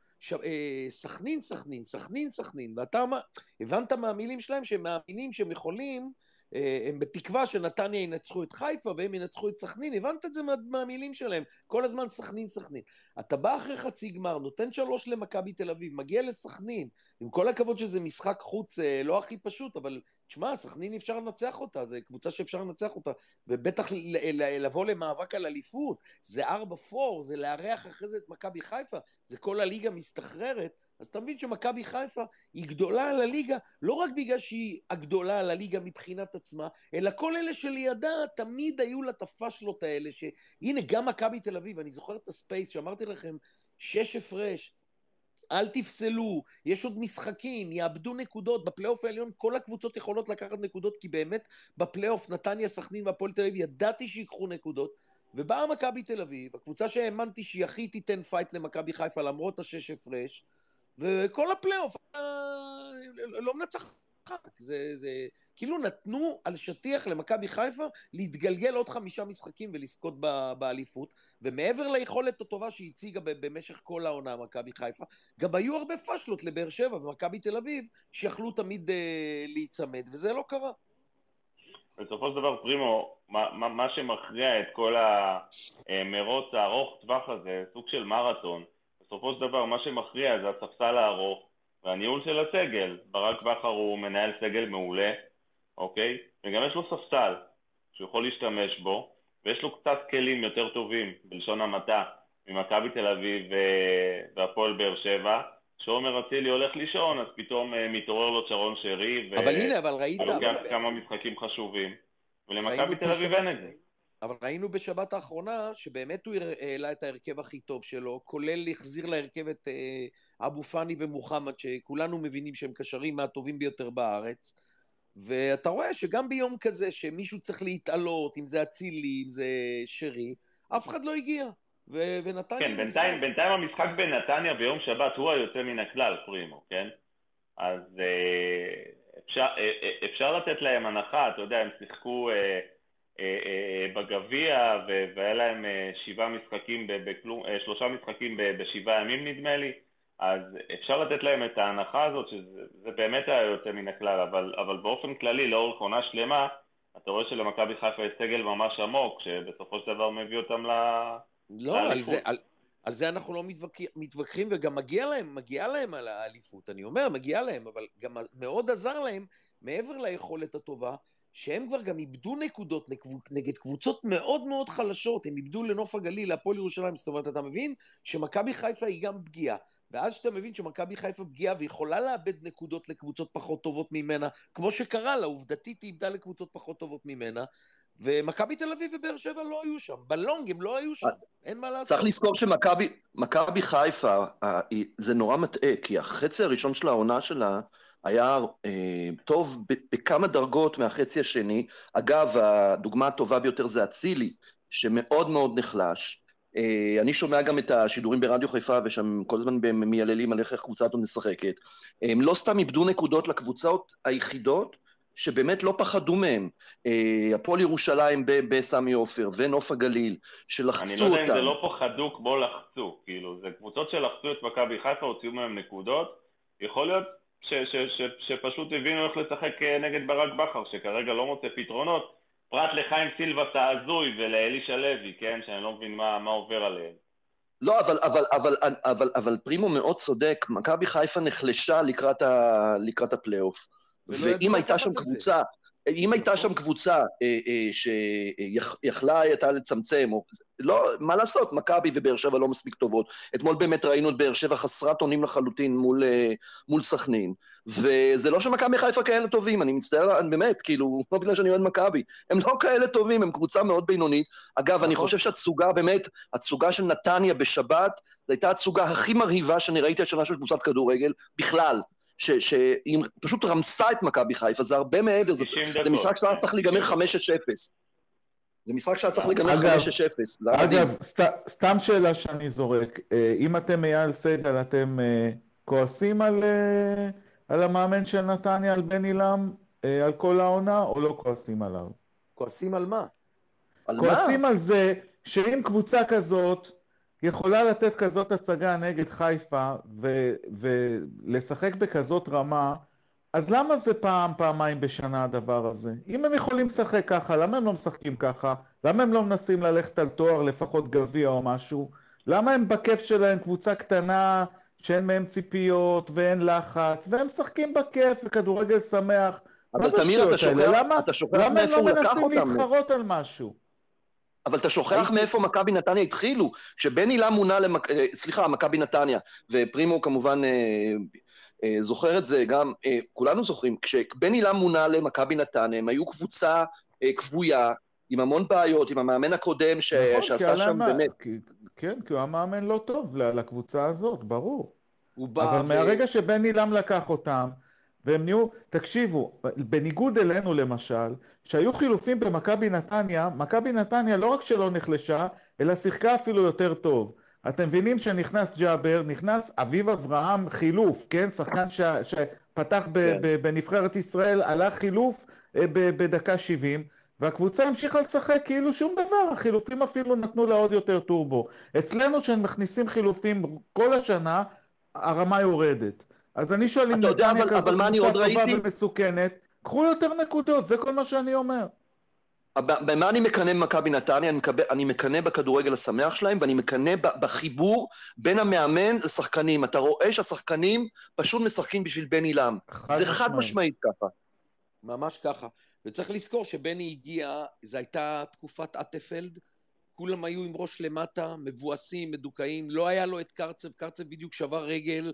סכנין, סכנין, סכנין, סכנין, ואתה הבנת מהמילים שלהם שהם מאמינים שהם יכולים, אה, הם בתקווה שנתניה ינצחו את חיפה והם ינצחו את סכנין, הבנת את זה מה, מהמילים שלהם, כל הזמן סכנין, סכנין. אתה בא אחרי חצי גמר, נותן שלוש למכבי תל אביב, מגיע לסכנין, עם כל הכבוד שזה משחק חוץ אה, לא הכי פשוט, אבל תשמע, סכנין אפשר לנצח אותה, זו קבוצה שאפשר לנצח אותה, ובטח לבוא למאבק על אליפות, זה 4-4, זה לארח אחרי זה את מכבי חיפה, זה כל הליגה מסתחררת, אז אתה מבין שמכבי חיפה היא גדולה על הליגה, לא רק בגלל שהיא הגדולה על הליגה מבחינת עצמה, אלא כל אלה שלידה תמיד היו לה את הפאשלות האלה, שהנה גם מכבי תל אביב, אני זוכר את הספייס שאמרתי לכם, שש הפרש, אל תפסלו, יש עוד משחקים, יאבדו נקודות, בפלייאוף העליון כל הקבוצות יכולות לקחת נקודות, כי באמת בפלייאוף נתניה, סכנין והפועל תל אביב, ידעתי שיקחו נקודות, ובאה מכבי תל אביב, הקבוצה שהאמנתי שהיא הכי תיתן fight למכבי חיפה למרות השש הפרש, וכל הפלייאוף אה, לא מנצח זה, זה כאילו נתנו על שטיח למכבי חיפה להתגלגל עוד חמישה משחקים ולזכות באליפות, ומעבר ליכולת הטובה שהיא הציגה במשך כל העונה מכבי חיפה, גם היו הרבה פשלות לבאר שבע ומכבי תל אביב, שיכלו תמיד אה, להיצמד, וזה לא קרה. בסופו של דבר, פרימו, מה, מה, מה שמכריע את כל המרוץ הארוך טווח הזה, סוג של מרתון, בסופו של דבר מה שמכריע זה הספסל הארוך והניהול של הסגל. ברק בכר הוא מנהל סגל מעולה, אוקיי? וגם יש לו ספסל שהוא יכול להשתמש בו, ויש לו קצת כלים יותר טובים, בלשון המעטה, ממכבי תל אביב והפועל באר שבע. כשעומר אצילי הולך לישון, אז פתאום uh, מתעורר לו צ'רון שרי. אבל הנה, אבל ראית... ולוקח אבל... כמה משחקים חשובים, ולמכבי תל אביב אין את זה. אבל ראינו בשבת האחרונה שבאמת הוא העלה את ההרכב הכי טוב שלו, כולל החזיר להרכב את אה, אבו פאני ומוחמד, שכולנו מבינים שהם קשרים מהטובים ביותר בארץ. ואתה רואה שגם ביום כזה שמישהו צריך להתעלות, אם זה אצילי, אם זה שרי, אף אחד לא הגיע. ו- ונתניה... כן, בינתיים, בינתיים המשחק בנתניה ביום שבת הוא היוצא מן הכלל, פרימו, כן? אז אה, אפשר, אה, אפשר לתת להם הנחה, אתה יודע, הם שיחקו... אה, בגביע, והיה להם אה, שבעה משחקים, בכלום, שלושה משחקים בשבעה ימים נדמה לי, אז אפשר לתת להם את ההנחה הזאת, שזה באמת היה יוצא מן הכלל, אבל, אבל באופן כללי, לאורך עונה שלמה, אתה רואה שלמכבי חיפה יש סגל ממש עמוק, שבסופו של דבר מביא אותם ל... לא, על זה, על, על זה אנחנו לא מתווכח, מתווכחים, וגם מגיע להם, מגיע להם על האליפות. אני אומר, מגיע להם, אבל גם מאוד עזר להם, מעבר ליכולת הטובה, שהם כבר גם איבדו נקודות נגד קבוצות מאוד מאוד חלשות, הם איבדו לנוף הגליל, להפועל ירושלים, זאת אומרת, אתה מבין? שמכבי חיפה היא גם פגיעה, ואז שאתה מבין שמכבי חיפה פגיעה ויכולה לאבד נקודות לקבוצות פחות טובות ממנה, כמו שקרה לה, עובדתית היא איבדה לקבוצות פחות טובות ממנה, ומכבי תל אביב ובאר שבע לא היו שם, בלונג הם לא היו שם, אין מה לעשות. צריך לזכור שמכבי חיפה, זה נורא מטעה, כי החצי הראשון של העונה שלה, היה אה, טוב בכמה דרגות מהחצי השני. אגב, הדוגמה הטובה ביותר זה אצילי, שמאוד מאוד נחלש. אה, אני שומע גם את השידורים ברדיו חיפה, ושם כל הזמן מייללים על איך הקבוצה הזאת משחקת. הם לא סתם איבדו נקודות לקבוצות היחידות שבאמת לא פחדו מהם. אה, הפועל ירושלים בסמי עופר ונוף הגליל, שלחצו אותם. אני לא יודע אם זה לא פחדו כמו לחצו, כאילו, זה קבוצות שלחצו את מכבי חיפה, הוציאו מהם נקודות. יכול להיות ש, ש, ש, שפשוט הבינו איך לשחק אה, נגד ברק בכר, שכרגע לא מוצא פתרונות, פרט לחיים סילבס ההזוי ולאלישע לוי, כן, שאני לא מבין מה, מה עובר עליהם. לא, אבל, אבל, אבל, אבל, אבל פרימו מאוד צודק, מכבי חיפה נחלשה לקראת, ה, לקראת הפלייאוף. ואם הייתה שם קבוצה, אם הייתה שם קבוצה אה, אה, שיכלה הייתה לצמצם, או, לא, מה לעשות, מכבי ובאר שבע לא מספיק טובות. אתמול באמת ראינו את באר שבע חסרת אונים לחלוטין מול, אה, מול סכנין, וזה לא שמכבי חיפה כאלה טובים, אני מצטער, באמת, כאילו, לא בגלל שאני אוהד מכבי, הם לא כאלה טובים, הם קבוצה מאוד בינונית. אגב, אני נכון. חושב שהתסוגה באמת, התסוגה של נתניה בשבת, זו הייתה התסוגה הכי מרהיבה שאני ראיתי השנה של קבוצת כדורגל, בכלל. שהיא פשוט רמסה את מכבי חיפה, זה הרבה מעבר, זה, זה משחק שהיה צריך להיגמר 5-6-0. זה משחק שהיה צריך להיגמר 5-6-0. אגב, סת, סתם שאלה שאני זורק, אה, אם אתם אייל סגל, אתם אה, כועסים על, אה, על המאמן של נתניה, על בן עילם, על כל העונה, או לא כועסים עליו? כועסים על מה? על כועסים מה? על זה שאם קבוצה כזאת יכולה לתת כזאת הצגה נגד חיפה ו- ולשחק בכזאת רמה, אז למה זה פעם, פעמיים בשנה הדבר הזה? אם הם יכולים לשחק ככה, למה הם לא משחקים ככה? למה הם לא מנסים ללכת על תואר, לפחות גביע או משהו? למה הם בכיף שלהם קבוצה קטנה שאין מהם ציפיות ואין לחץ, והם משחקים בכיף וכדורגל שמח? אבל תמיר, אתה שוכח, למה, אתה שוכח למה הם לא מנסים להתחרות על משהו? אבל אתה שוכח הייתי- מאיפה מכבי נתניה התחילו. כשבן הילה מונה למכ... אה, סליחה, מכבי נתניה, ופרימו כמובן אה, אה, זוכר את זה גם, אה, כולנו זוכרים, כשבן הילה מונה למכבי נתניה, הם היו קבוצה אה, כבויה, עם המון בעיות, עם המאמן הקודם ש... נכון, שעשה שם מה- באמת. כי- כן, כי הוא היה מאמן לא טוב לקבוצה הזאת, ברור. הוא בא אבל ו- מהרגע שבן עילם לקח אותם, והם נהיו, תקשיבו, בניגוד אלינו למשל, שהיו חילופים במכבי נתניה, מכבי נתניה לא רק שלא נחלשה, אלא שיחקה אפילו יותר טוב. אתם מבינים שנכנס ג'אבר, נכנס אביב אברהם חילוף, כן? שחקן ש... שפתח ב... כן. ב... בנבחרת ישראל, עלה חילוף אה, ב... בדקה 70, והקבוצה המשיכה לשחק כאילו שום דבר, החילופים אפילו נתנו לה עוד יותר טורבו. אצלנו כשמכניסים חילופים כל השנה, הרמה יורדת. אז אני שואל אם אתה יודע, נתניה אבל- כזאת אבל מה אני קבוצה טובה ראיתי? ומסוכנת, קחו יותר נקודות, זה כל מה שאני אומר. במה אני מקנא במכבי נתניה? אני, מקנא בכדורגל השמח שלהם, ואני מקנא בחיבור בין המאמן לשחקנים. אתה רואה שהשחקנים פשוט משחקים בשביל בן עילם. חד זה חד משמעית. ככה. ממש ככה. וצריך לזכור שבני הגיע, זו הייתה תקופת אטפלד, כולם היו עם ראש למטה, מבואסים, מדוכאים, לא היה לו את קרצב, קרצב בדיוק שבר רגל,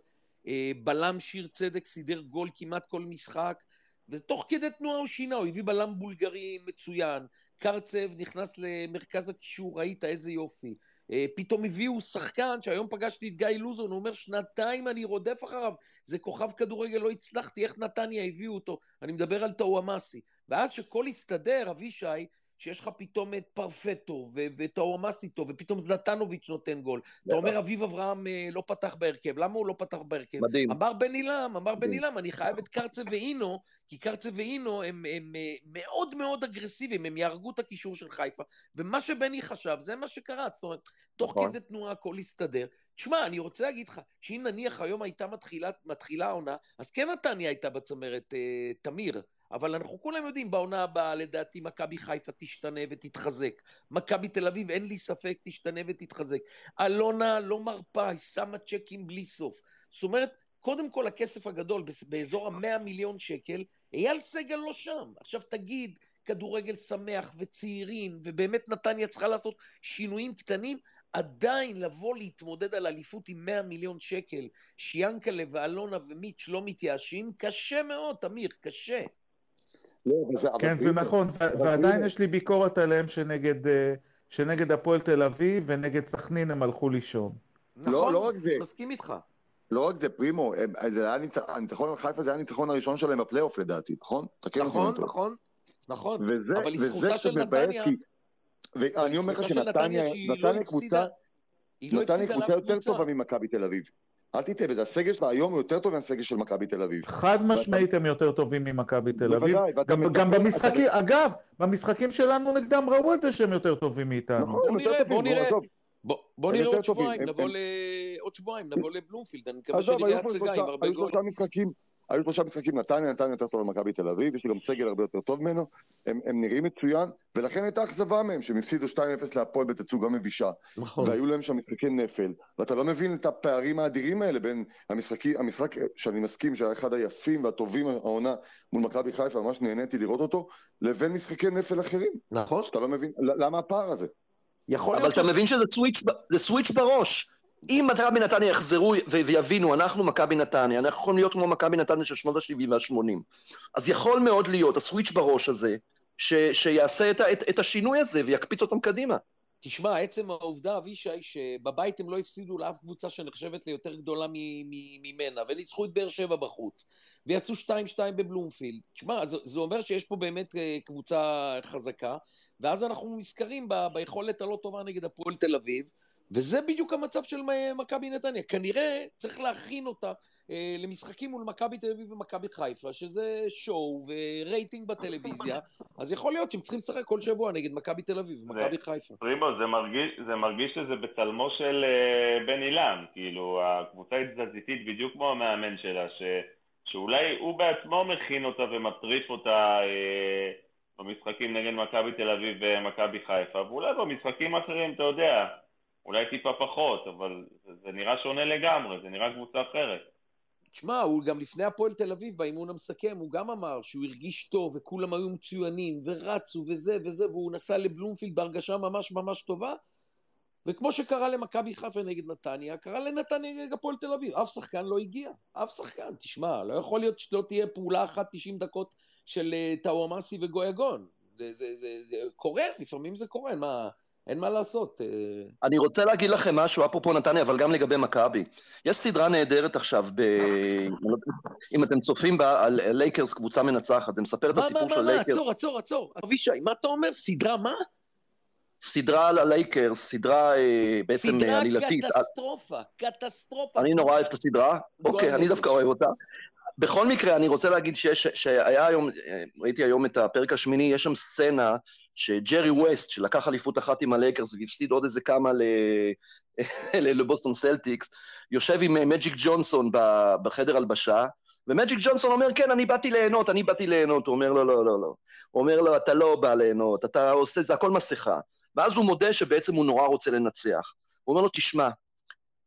בלם שיר צדק סידר גול כמעט כל משחק, ותוך כדי תנועה הוא שינה, הוא הביא בלם בולגרי מצוין, קרצב נכנס למרכז הקישור, ראית איזה יופי. אה, פתאום הביאו שחקן, שהיום פגשתי את גיא לוזון, הוא אומר, שנתיים אני רודף אחריו, זה כוכב כדורגל, לא הצלחתי, איך נתניה הביאו אותו? אני מדבר על טאוואמאסי. ואז שהכל הסתדר, אבישי, שיש לך פתאום את פרפטו ו- וטאוואמאסי טוב, ופתאום זלטנוביץ' נותן גול. אתה אומר, אביב אברהם אה, לא פתח בהרכב, למה הוא לא פתח בהרכב? מדהים. אמר בן עילם, אמר בן. עילם, אני חייב את קרצה ואינו, כי קרצה ואינו הם, הם אה, מאוד מאוד אגרסיביים, הם יהרגו את הקישור של חיפה. ומה שבני חשב, זה מה שקרה. זאת אומרת, תוך נכון. כדי תנועה הכל הסתדר. תשמע, אני רוצה להגיד לך, שאם נניח היום הייתה מתחילה, מתחילה העונה, אז כן נתניה הייתה בצמרת אה, תמיר. אבל אנחנו כולם יודעים, בעונה הבאה לדעתי מכבי חיפה תשתנה ותתחזק. מכבי תל אביב, אין לי ספק, תשתנה ותתחזק. אלונה לא מרפה, היא שמה צ'קים בלי סוף. זאת אומרת, קודם כל הכסף הגדול, באזור ה-100 מיליון שקל, אייל סגל לא שם. עכשיו תגיד, כדורגל שמח וצעירים, ובאמת נתניה צריכה לעשות שינויים קטנים, עדיין לבוא להתמודד על אליפות עם 100 מיליון שקל, שיאנקלה ואלונה ומיץ' לא מתייאשים, קשה מאוד, תמיר, קשה. לא, אבל זה... אבל כן, זה נכון, ועדיין יש לי ביקורת עליהם שנגד, אה, שנגד הפועל תל אביב ונגד סכנין הם הלכו לישון. נכון, לא רק זה. מסכים איתך. לא רק זה, פרימו, ניצ- הניצחון על חיפה זה היה הניצחון הראשון שלהם בפלייאוף לדעתי, נכון? נכון. נכון, נכון. וזה, אבל לזכותה של נתניה. ואני אומר לך שנתניה, לא קבוצה, לא יותר. טובה ממכבי תל אביב. אל תטעה בזה, הסגל שלה היום הוא יותר טוב מהסגל של מכבי תל אביב. חד משמעית הם יותר טובים ממכבי תל אביב. גם, במשחקים, אגב, במשחקים שלנו נגדם ראו את זה שהם יותר טובים מאיתנו. נכון, בוא נראה, טובים, בוא נראה. בוא, נראה יותר עוד טובים, שבועיים, נבוא שבועיים, לבלומפילד, אני מקווה עזוב, שנראה היו פה הצגה עם שלושה- הרבה גולים. היו שלושה משחקים, נתניה, נתניה יותר טוב ממכבי תל אביב, יש לי גם סגל הרבה יותר טוב ממנו, הם, הם נראים מצוין, ולכן הייתה אכזבה מהם, שהם הפסידו 2-0 להפועל בתצוגה מבישה, נכון. והיו להם שם משחקי נפל, ואתה לא מבין את הפערים האדירים האלה בין המשחקי, המשחק שאני מסכים שהיה אחד היפים והטובים העונה מול מכבי חיפה, ממש נהניתי לראות אותו, לבין משחקי נפל אחרים, נכון. שאתה לא מבין, למה הפער הזה? יכול אבל להיות אתה. מבין שזה סוויץ', סוויץ' בראש. אם מכבי נתניה יחזרו ויבינו, אנחנו מכבי נתניה, אנחנו יכולים להיות כמו מכבי נתניה של שנות ה-70 וה-80. אז יכול מאוד להיות, הסוויץ' בראש הזה, ש- שיעשה את, את, את השינוי הזה ויקפיץ אותם קדימה. תשמע, עצם העובדה, אבישי, שבבית הם לא הפסידו לאף קבוצה שנחשבת ליותר גדולה ממנה, וניצחו את באר שבע בחוץ, ויצאו 2-2 בבלומפילד. תשמע, זה, זה אומר שיש פה באמת אה, קבוצה חזקה, ואז אנחנו נזכרים ב- ביכולת הלא טובה נגד הפועל תל אביב, וזה בדיוק המצב של מכבי נתניה. כנראה צריך להכין אותה אה, למשחקים מול מכבי תל אביב ומכבי חיפה, שזה שואו ורייטינג בטלוויזיה, אז יכול להיות שהם צריכים לשחק כל שבוע נגד מכבי תל אביב ומכבי חיפה. פרימו, זה מרגיש, זה מרגיש שזה בצלמו של אה, בן אילם, כאילו, הקבוצה היא תזזיתית בדיוק כמו המאמן שלה, ש, שאולי הוא בעצמו מכין אותה ומטריף אותה אה, במשחקים נגד מכבי תל אביב ומכבי חיפה, ואולי במשחקים אחרים, אתה יודע, אולי טיפה פחות, אבל זה, זה נראה שונה לגמרי, זה נראה קבוצה אחרת. תשמע, הוא גם לפני הפועל תל אביב, באימון המסכם, הוא גם אמר שהוא הרגיש טוב, וכולם היו מצוינים, ורצו, וזה וזה, והוא נסע לבלומפילד בהרגשה ממש ממש טובה, וכמו שקרה למכבי חיפה נגד נתניה, קרה לנתניה נגד הפועל תל אביב. אף שחקן לא הגיע. אף שחקן. תשמע, לא יכול להיות שלא תהיה פעולה אחת 90 דקות של uh, טאוואמאסי וגויגון. זה, זה, זה, זה קורה, לפעמים זה קורה, מה... אין מה לעשות. אה. אני רוצה להגיד לכם משהו, אפרופו נתניה, אבל גם לגבי מכבי. יש סדרה נהדרת עכשיו, ב... אם אתם צופים בה, על לייקרס, קבוצה מנצחת, זה מספר את הסיפור של לייקרס. מה, מה, מה, עצור, עצור, עצור. אבישי, מה אתה אומר? סדרה מה? סדרה על הלייקרס, סדרה אה, בעצם סדרה עלילתית. קטסטרופה, קטסטרופה. אני נורא אוהב את הסדרה, אוקיי, אני דווקא אוהב אותה. בכל מקרה, אני רוצה להגיד שיש, שהיה היום, ראיתי היום את הפרק השמיני, יש שם סצנה שג'רי ווסט, שלקח אליפות אחת עם הלייקרס והפסיד עוד איזה כמה לבוסטון סלטיקס, יושב עם מג'יק ג'ונסון בחדר הלבשה, ומג'יק ג'ונסון אומר, כן, אני באתי ליהנות, אני באתי ליהנות. הוא אומר, לא, לא, לא, לא. הוא אומר לו, אתה לא בא ליהנות, אתה עושה, זה הכל מסכה. ואז הוא מודה שבעצם הוא נורא רוצה לנצח. הוא אומר לו, תשמע,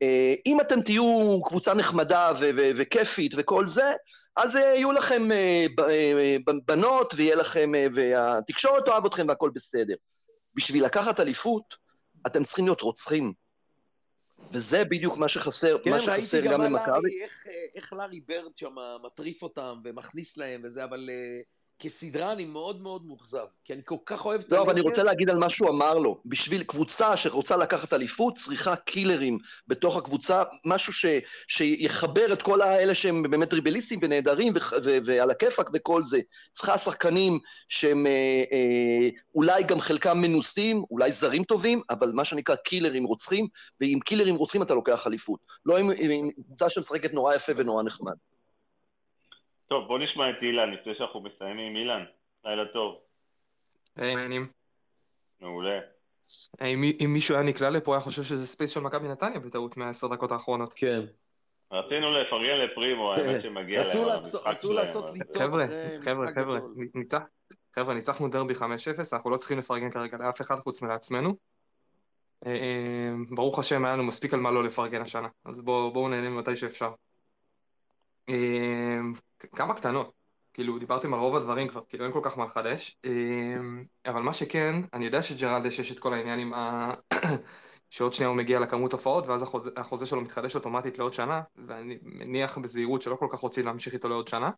אה, אם אתם תהיו קבוצה נחמדה וכיפית וכל זה, אז אה, יהיו לכם אה, בנות ויהיה לכם, והתקשורת תאהב אתכם והכל בסדר. בשביל לקחת אליפות, אתם צריכים להיות רוצחים. וזה בדיוק מה שחסר, כן, מה שחסר גם למכבי. כן, ראיתי גם איך, איך לארי ברד שם מטריף אותם ומכניס להם וזה, אבל... כסדרה אני מאוד מאוד מאוכזב, כי אני כל כך אוהב את לא, אבל אני רוצה להגיד על מה שהוא אמר לו. בשביל קבוצה שרוצה לקחת אליפות, צריכה קילרים בתוך הקבוצה, משהו ש, שיחבר את כל האלה שהם באמת ריבליסטים ונהדרים ו, ו, ועל הכיפאק וכל זה. צריכה שחקנים שהם אה, אה, אולי גם חלקם מנוסים, אולי זרים טובים, אבל מה שנקרא קילרים רוצחים, ועם קילרים רוצחים אתה לוקח אליפות. לא עם, עם קבוצה שמשחקת נורא יפה ונורא נחמד. טוב, בוא נשמע את אילן לפני שאנחנו מסיימים. אילן, לילה טוב. היי, מה עניינים. מעולה. אם מישהו היה נקלע לפה, היה חושב שזה space של מכבי נתניה בטעות מהעשר דקות האחרונות. כן. רצינו לפרגן לפרימו, האמת שמגיע להם רצו לעשות לי טוב חבר'ה, חבר'ה, חבר'ה, חבר'ה, ניצחנו דרבי 5-0, אנחנו לא צריכים לפרגן כרגע לאף אחד חוץ מלעצמנו. אה, אה, ברוך השם, היה לנו מספיק על מה לא לפרגן השנה, אז בואו נהנה מתי שאפשר. כמה קטנות, כאילו דיברתם על רוב הדברים כבר, כאילו אין כל כך מה לחדש, אמ, אבל מה שכן, אני יודע שג'רלדש יש את כל העניין עם ה... שעוד שנייה הוא מגיע לכמות הופעות ואז החוזה, החוזה שלו מתחדש אוטומטית לעוד שנה, ואני מניח בזהירות שלא כל כך רוצים להמשיך איתו לעוד שנה.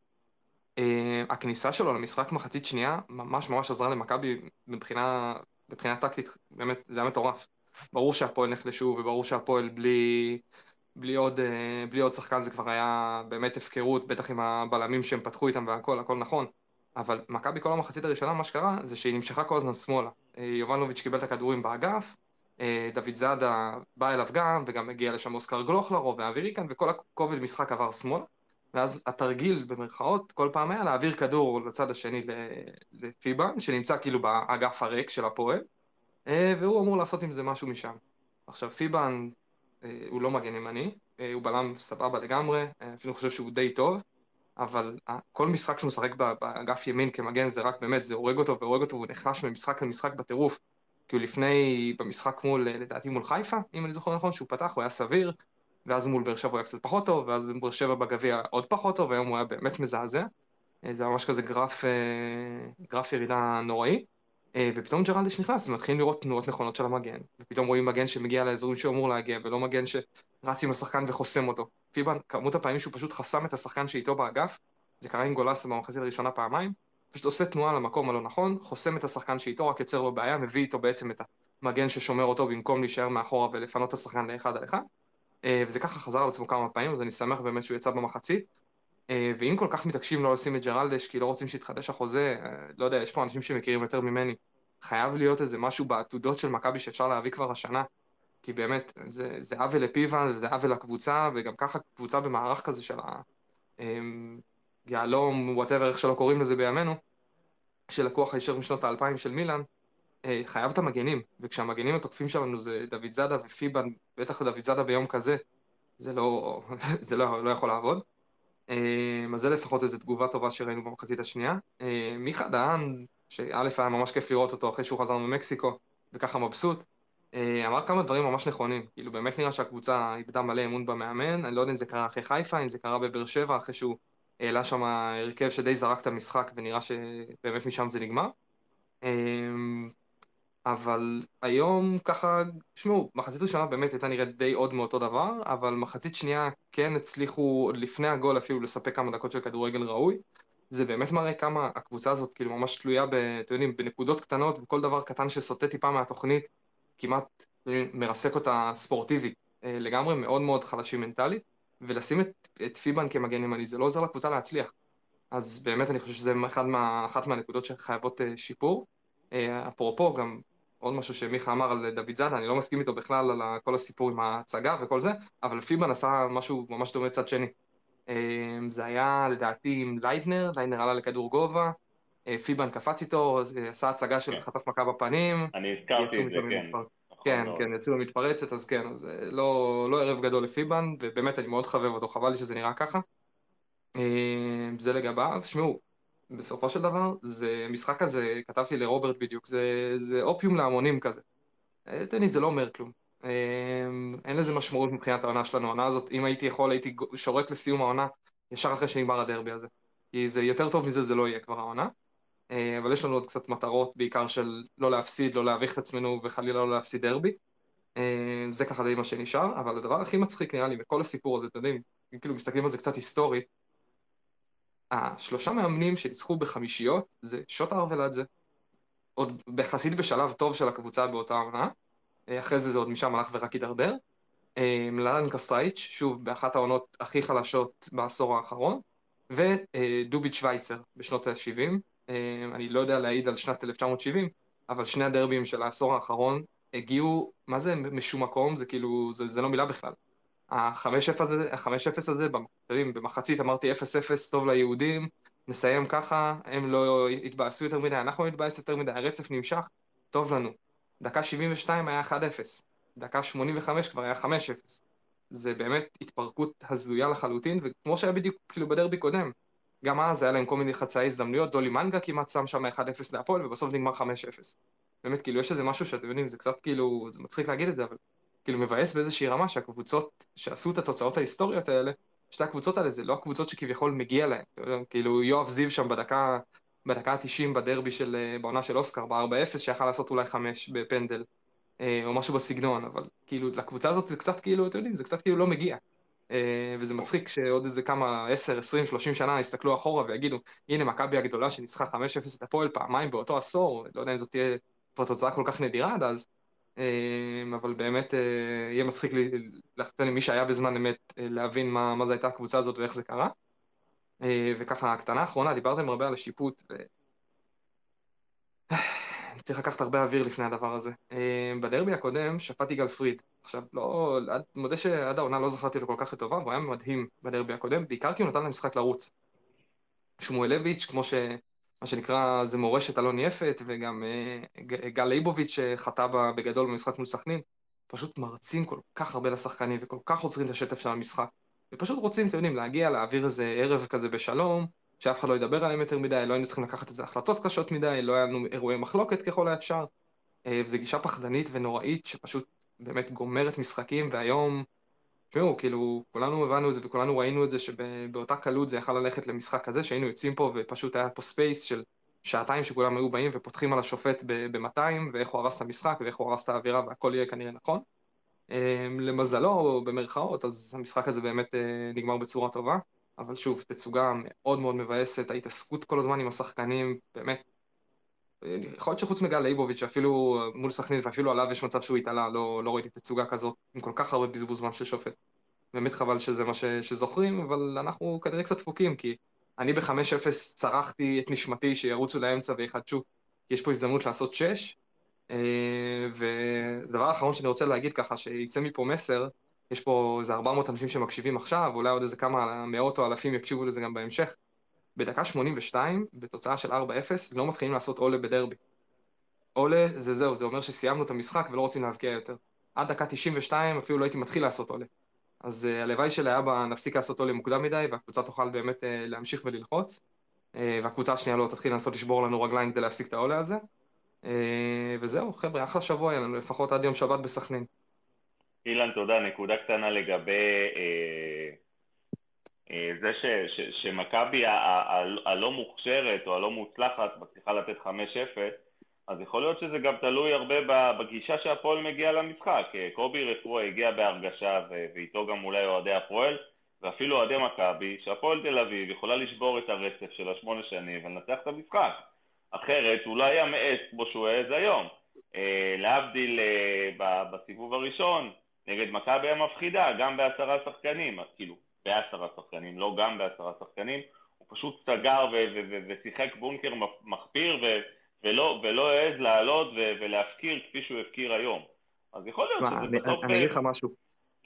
אמ, הכניסה שלו למשחק מחצית שנייה ממש ממש עזרה למכבי מבחינה, מבחינה טקטית, באמת, זה היה מטורף. ברור שהפועל נחלשו וברור שהפועל בלי... בלי עוד, אה, בלי עוד שחקן זה כבר היה באמת הפקרות, בטח עם הבלמים שהם פתחו איתם והכל, הכל נכון. אבל מכבי כל המחצית הראשונה, מה שקרה, זה שהיא נמשכה כל הזמן שמאלה. אה, יובנוביץ' קיבל את הכדורים באגף, אה, דוד זאדה בא אליו גם, וגם הגיע לשם אוסקר גלוכלרו ואווירי כאן, וכל הכובד משחק עבר שמאלה. ואז התרגיל, במרכאות, כל פעם היה להעביר כדור לצד השני לפיבן, שנמצא כאילו באגף הריק של הפועל, והוא אמור לעשות עם זה משהו משם. עכשיו, פיבן הוא לא מגן ימני, אה, הוא בלם סבבה לגמרי, אה, אפילו חושב שהוא די טוב, אבל כל משחק שהוא משחק באגף ימין כמגן זה רק באמת, זה הורג אותו והורג אותו והוא נחלש ממשחק למשחק בטירוף. כי הוא לפני, במשחק מול, לדעתי מול חיפה, אם אני זוכר נכון, שהוא פתח, הוא היה סביר, ואז מול באר שבע הוא היה קצת פחות טוב, ואז באר שבע בגביע עוד פחות טוב, והיום הוא היה באמת מזעזע. זה ממש כזה גרף, גרף ירידה נוראי. אה, ופתאום ג'רלדש נכנס ומתחילים לראות תנועות נכונות של המגן, ופתאום רואים מגן שמגיע לאזורים שהוא אמור להגיע, ולא מגן שרץ עם השחקן וחוסם אותו. פיבן, כמות הפעמים שהוא פשוט חסם את השחקן שאיתו באגף, זה קרה עם גולסה במחצית הראשונה פעמיים, פשוט עושה תנועה למקום הלא נכון, חוסם את השחקן שאיתו, רק יוצר לו בעיה, מביא איתו בעצם את המגן ששומר אותו במקום להישאר מאחורה ולפנות את השחקן לאחד על אחד. אה, וזה ככה חזר על עצמו כמה פעמים, אז אני שמח באמת שהוא יצא במחצית. אה, ואם כל כך מתעקשים לא לשים את ג'רלדש כי לא רוצים שיתחדש החוזה, אה, לא יודע, יש פה אנשים שמכירים יותר ממני. חייב להיות איזה משהו בעתודות של מכבי שאפשר להביא כבר השנה. כי באמת, זה, עוול לפיבן, זה עוול לקבוצה, וגם ככה קבוצה במערך כזה של היהלום, אמ, whatever, איך שלא קוראים לזה בימינו, שלקוח הישר משנות האלפיים של מילאן, אה, חייב את המגנים, וכשהמגנים התוקפים שלנו זה דוד זאדה ופיבן, בטח דוד זאדה ביום כזה, זה לא, זה לא, לא יכול לעבוד. אמ, אז זה לפחות איזו תגובה טובה שראינו במחצית השנייה. אמ, מיכה דהן, שא' היה ממש כיף לראות אותו אחרי שהוא חזר ממקסיקו, וככה מבסוט. אה, אמר כמה דברים ממש נכונים, כאילו באמת נראה שהקבוצה איבדה מלא אמון במאמן, אני לא יודע אם זה קרה אחרי חיפה, אם זה קרה בבאר שבע, אחרי שהוא העלה שם הרכב שדי זרק את המשחק ונראה שבאמת משם זה נגמר. אבל היום ככה, תשמעו, מחצית ראשונה באמת הייתה נראית די עוד מאותו דבר, אבל מחצית שנייה כן הצליחו עוד לפני הגול אפילו לספק כמה דקות של כדורגל ראוי. זה באמת מראה כמה הקבוצה הזאת כאילו ממש תלויה, ב, אתם יודעים, בנקודות קטנות, וכל דבר קטן שסוטה טיפה מהתוכנית, כמעט מרסק אותה ספורטיבית. אה, לגמרי מאוד מאוד חלשים מנטלית, ולשים את, את פיבן כמגן ימני זה לא עוזר לקבוצה להצליח. אז באמת אני חושב שזה אחד מה, אחת מהנקודות שחייבות אה, שיפור. אה, אפרופו, גם עוד משהו שמיכה אמר על דוד זאדה, אני לא מסכים איתו בכלל על כל הסיפור עם ההצגה וכל זה, אבל פיבן עשה משהו ממש דומה צד שני. זה היה לדעתי עם לייטנר, לייטנר עלה לכדור גובה, פיבן קפץ איתו, עשה הצגה של כן. חטף מכה בפנים. אני הזכרתי את זה, כן. כן, נכון כן, יצאו במתפרצת, אז כן, אז לא, לא ערב גדול לפיבן, ובאמת אני מאוד חבב אותו, חבל לי שזה נראה ככה. זה לגביו, שמעו, בסופו של דבר, זה משחק כזה, כתבתי לרוברט בדיוק, זה, זה אופיום להמונים כזה. טניס זה לא אומר כלום. אין לזה משמעות מבחינת העונה שלנו, העונה הזאת, אם הייתי יכול, הייתי שורק לסיום העונה, ישר אחרי שנגמר הדרבי הזה. כי זה יותר טוב מזה, זה לא יהיה כבר העונה. אה, אבל יש לנו עוד קצת מטרות, בעיקר של לא להפסיד, לא להביך את עצמנו וחלילה לא להפסיד דרבי. אה, זה ככה די מה שנשאר, אבל הדבר הכי מצחיק נראה לי בכל הסיפור הזה, אתם יודעים, כאילו מסתכלים על זה קצת היסטורית, השלושה מאמנים שניצחו בחמישיות זה שוטר ולאדזה. עוד יחסית בשלב טוב של הקבוצה באותה עונה, אה, אחרי זה זה עוד משם הלך ורק הידרדר. ללן קסטרייץ', שוב, באחת העונות הכי חלשות בעשור האחרון, ודוביץ' שווייצר בשנות ה-70, אה, אני לא יודע להעיד על שנת 1970, אבל שני הדרבים של העשור האחרון הגיעו, מה זה משום מקום? זה כאילו, זה, זה לא מילה בכלל. ה-5-0 הזה, הזה, במחצית אמרתי 0-0, טוב ליהודים, נסיים ככה, הם לא התבאסו יותר מדי, אנחנו לא נתבאס יותר מדי, הרצף נמשך, טוב לנו. דקה 72 היה 1-0, דקה 85 כבר היה 5-0. זה באמת התפרקות הזויה לחלוטין, וכמו שהיה בדיוק כאילו בדרבי קודם, גם אז היה להם כל מיני חצאי הזדמנויות, דולי מנגה כמעט שם שם 1-0 להפועל, ובסוף נגמר 5-0. באמת, כאילו, יש איזה משהו שאתם יודעים, זה קצת כאילו, זה מצחיק להגיד את זה, אבל כאילו מבאס באיזושהי רמה שהקבוצות שעשו את התוצאות ההיסטוריות האלה, שתי הקבוצות האלה זה לא הקבוצות שכביכול מגיע להן, כאילו יואב זיו שם בדקה, בדקה ה-90 בדרבי של, אה, בעונה של אוסקר, ב-4-0, שיכל לעשות אולי 5 בפנדל, אה, או משהו בסגנון, אבל כאילו לקבוצה הזאת זה קצת כאילו, אתם יודעים, זה קצת כאילו לא מגיע. אה, וזה מצחיק שעוד איזה כמה 10, 20, 30 שנה יסתכלו אחורה ויגידו, הנה מכבי הגדולה שניצחה 5-0 את הפועל פעמיים באותו עשור, לא יודע אם זאת תהיה כבר תוצאה כל כך נדירה עד אז, אבל באמת אה, יהיה מצחיק לתת למי שהיה בזמן אמת להבין מה, מה זה הייתה הקבוצה הזאת ואיך זה קרה. וככה, הקטנה האחרונה, דיברתם הרבה על השיפוט, ו... צריך לקחת הרבה אוויר לפני הדבר הזה. אה, בדרבי הקודם שפט יגאל פריד. עכשיו, לא, מודה שעד העונה לא זכרתי לו כל כך לטובה, והוא היה מדהים בדרבי הקודם, בעיקר כי הוא נתן למשחק לרוץ. שמואלביץ', כמו ש... מה שנקרא, זה מורשת אלון יפת, וגם אה, גל ליבוביץ' שחטא בגדול במשחק מול סכנין, פשוט מרצים כל כך הרבה לשחקנים, וכל כך עוצרים את השטף של המשחק. ופשוט רוצים, אתם יודעים, להגיע, להעביר איזה ערב כזה בשלום, שאף אחד לא ידבר עליהם יותר מדי, לא היינו צריכים לקחת איזה החלטות קשות מדי, לא היה לנו אירועי מחלוקת ככל האפשר. אה, זו גישה פחדנית ונוראית שפשוט באמת גומרת משחקים, והיום, תשמעו, כאילו, כולנו הבנו את זה וכולנו ראינו את זה שבאותה קלות זה יכל ללכת למשחק כזה, שהיינו יוצאים פה ופשוט היה פה space של שעתיים שכולם היו באים ופותחים על השופט ב-200, ואיך הוא הרס את המשחק ואיך הוא הרס את האווירה והכל יהיה כנראה נכון. אה, למזלו, במרכאות, אז המשחק הזה באמת אה, נגמר בצורה טובה. אבל שוב, תצוגה מאוד מאוד מבאסת, ההתעסקות כל הזמן עם השחקנים, באמת. יכול להיות שחוץ מגל ליבוביץ', שאפילו מול סכנין ואפילו עליו יש מצב שהוא התעלה, לא, לא ראיתי תצוגה כזאת, עם כל כך הרבה בזבוז זמן של שופט. באמת חבל שזה מה ש, שזוכרים, אבל אנחנו כנראה קצת דפוקים, כי אני ב-5-0 צרחתי את נשמתי שירוצו לאמצע ויחדשו, כי יש פה הזדמנות לעשות 6, אה, ודבר אחרון שאני רוצה להגיד ככה, שיצא מפה מסר, יש פה איזה 400 אנשים שמקשיבים עכשיו, אולי עוד איזה כמה מאות או אלפים יקשיבו לזה גם בהמשך. בדקה 82, בתוצאה של 4-0, לא מתחילים לעשות עולה בדרבי. עולה זה זהו, זה אומר שסיימנו את המשחק ולא רוצים להבקיע יותר. עד דקה 92 אפילו לא הייתי מתחיל לעשות עולה. אז uh, הלוואי שלאבא נפסיק לעשות עולה מוקדם מדי, והקבוצה תוכל באמת uh, להמשיך וללחוץ, uh, והקבוצה השנייה לא תתחיל לנסות לשבור לנו רגליים כדי להפסיק את העולה הזה. אה, וזהו, חבר'ה, אחלה שבוע היה לנו, לפחות עד יום שבת בסכנין. אילן, תודה. נקודה קטנה לגבי אה, זה ש- ש- שמכבי ה- ה- ה- הלא מוכשרת או הלא מוצלחת מצליחה לתת 5-0, אז יכול להיות שזה גם תלוי הרבה בגישה שהפועל מגיע למשחק. אה, קובי רפואה הגיע בהרגשה, ו- ואיתו גם אולי אוהדי הפועל, ואפילו אוהדי מכבי, שהפועל תל אביב יכולה לשבור את הרצף של השמונה שנים ולנצח את המשחק. אחרת הוא לא היה מעז כמו שהוא העז היום. אה, להבדיל אה, בסיבוב הראשון, נגד מכבי המפחידה, גם בעשרה שחקנים, אז כאילו, בעשרה שחקנים, לא גם בעשרה שחקנים, הוא פשוט סגר ושיחק בונקר מח- מחפיר ולא, ולא העז לעלות ולהפקיר כפי שהוא הפקיר היום. אז יכול להיות שזה בסוף... אני אגיד לך משהו.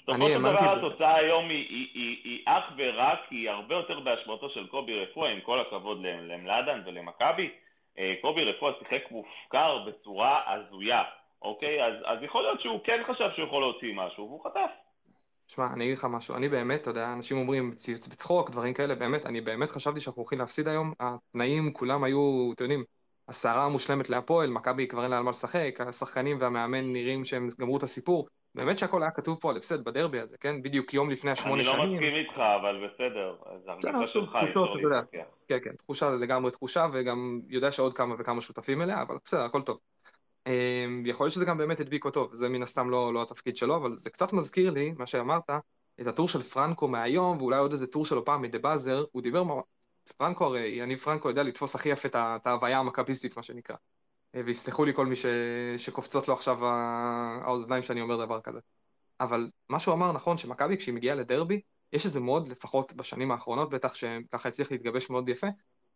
בסופו של דבר התוצאה היום היא, אך ורק, היא הרבה יותר באשמתו של קובי רפואה, עם כל הכבוד למלאדן ולמכבי. אה, קובי רפואה שיחק מופקר בצורה הזויה, אוקיי? אז, אז יכול להיות שהוא כן חשב שהוא יכול להוציא משהו, והוא חטף. שמע, אני אגיד לך משהו, אני באמת, אתה יודע, אנשים אומרים ציוץ בצחוק, דברים כאלה, באמת, אני באמת חשבתי שאנחנו הולכים להפסיד היום, התנאים כולם היו, אתם יודעים, הסערה המושלמת להפועל, מכבי כבר אין לה על מה לשחק, השחקנים והמאמן נראים שהם גמרו את הסיפור, באמת שהכל היה כתוב פה על הפסד בדרבי הזה, כן? בדיוק יום לפני השמונה אני לא שנים. מסכים איתך, אבל בסדר, זו בסדר, הרגשה שלך. להתווכח. כן, כן, תחושה לגמרי תחושה, וגם יודע שעוד כמה וכמה שותפים אליה, אבל בסדר, הכל טוב. אמ, יכול להיות שזה גם באמת הדביק אותו, זה מן הסתם לא, לא התפקיד שלו, אבל זה קצת מזכיר לי, מה שאמרת, את הטור של פרנקו מהיום, ואולי עוד איזה טור שלו פעם מדה באזר, הוא דיבר, פרנקו הרי, יניב פרנקו יודע לתפוס הכי יפה את ההוויה המכביסטית, מה שנקרא. אה, ויסלחו לי כל מי ש... שקופצות לו עכשיו האוזניים שאני אומר דבר כזה. אבל מה שהוא אמר נכון, שמכבי כשהיא מגיעה לדרבי, יש איזה מוד, לפחות בשנים האחרונות בטח, שככה הצליח להתגבש מאוד יפה,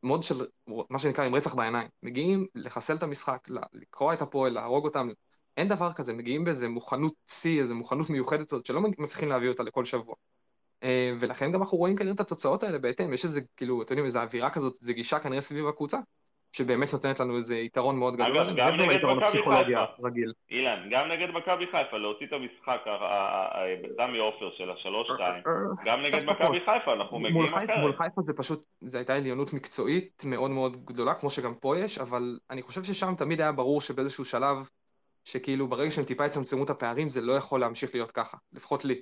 מוד של מה שנקרא עם רצח בעיניים. מגיעים לחסל את המשחק, לקרוע את הפועל, להרוג אותם. אין דבר כזה, מגיעים באיזה מוכנות שיא, איזה מוכנות מיוחדת הזאת, שלא מצליחים להביא אותה לכל שבוע. אה, ולכן גם אנחנו רואים כנראה את התוצאות האלה בהתאם, יש איזה, כאילו, אתם יודעים, איזו אווירה כזאת, איזו גישה כנראה סביב הקבוצה, שבאמת נותנת לנו איזה יתרון מאוד גדול, אגב, גם נגד מכבי חיפה. הרגיל. אילן, גם נגד מכבי חיפה, להוציא את המשחק ה- ה- ה- בסמי עופר של השלוש-שתיים, גם נגד מכבי. חיפה אנחנו מגיעים אחרת. מול חיפה זה פשוט, זו הייתה עליונות מקצועית מאוד מאוד גדולה, כמו שגם פה יש, אבל אני חושב ששם תמיד היה ברור שבאיזשהו שלב, שכאילו ברגע שהם טיפה יצמצמו את הפערים, זה לא יכול להמשיך להיות ככה, לפחות לי.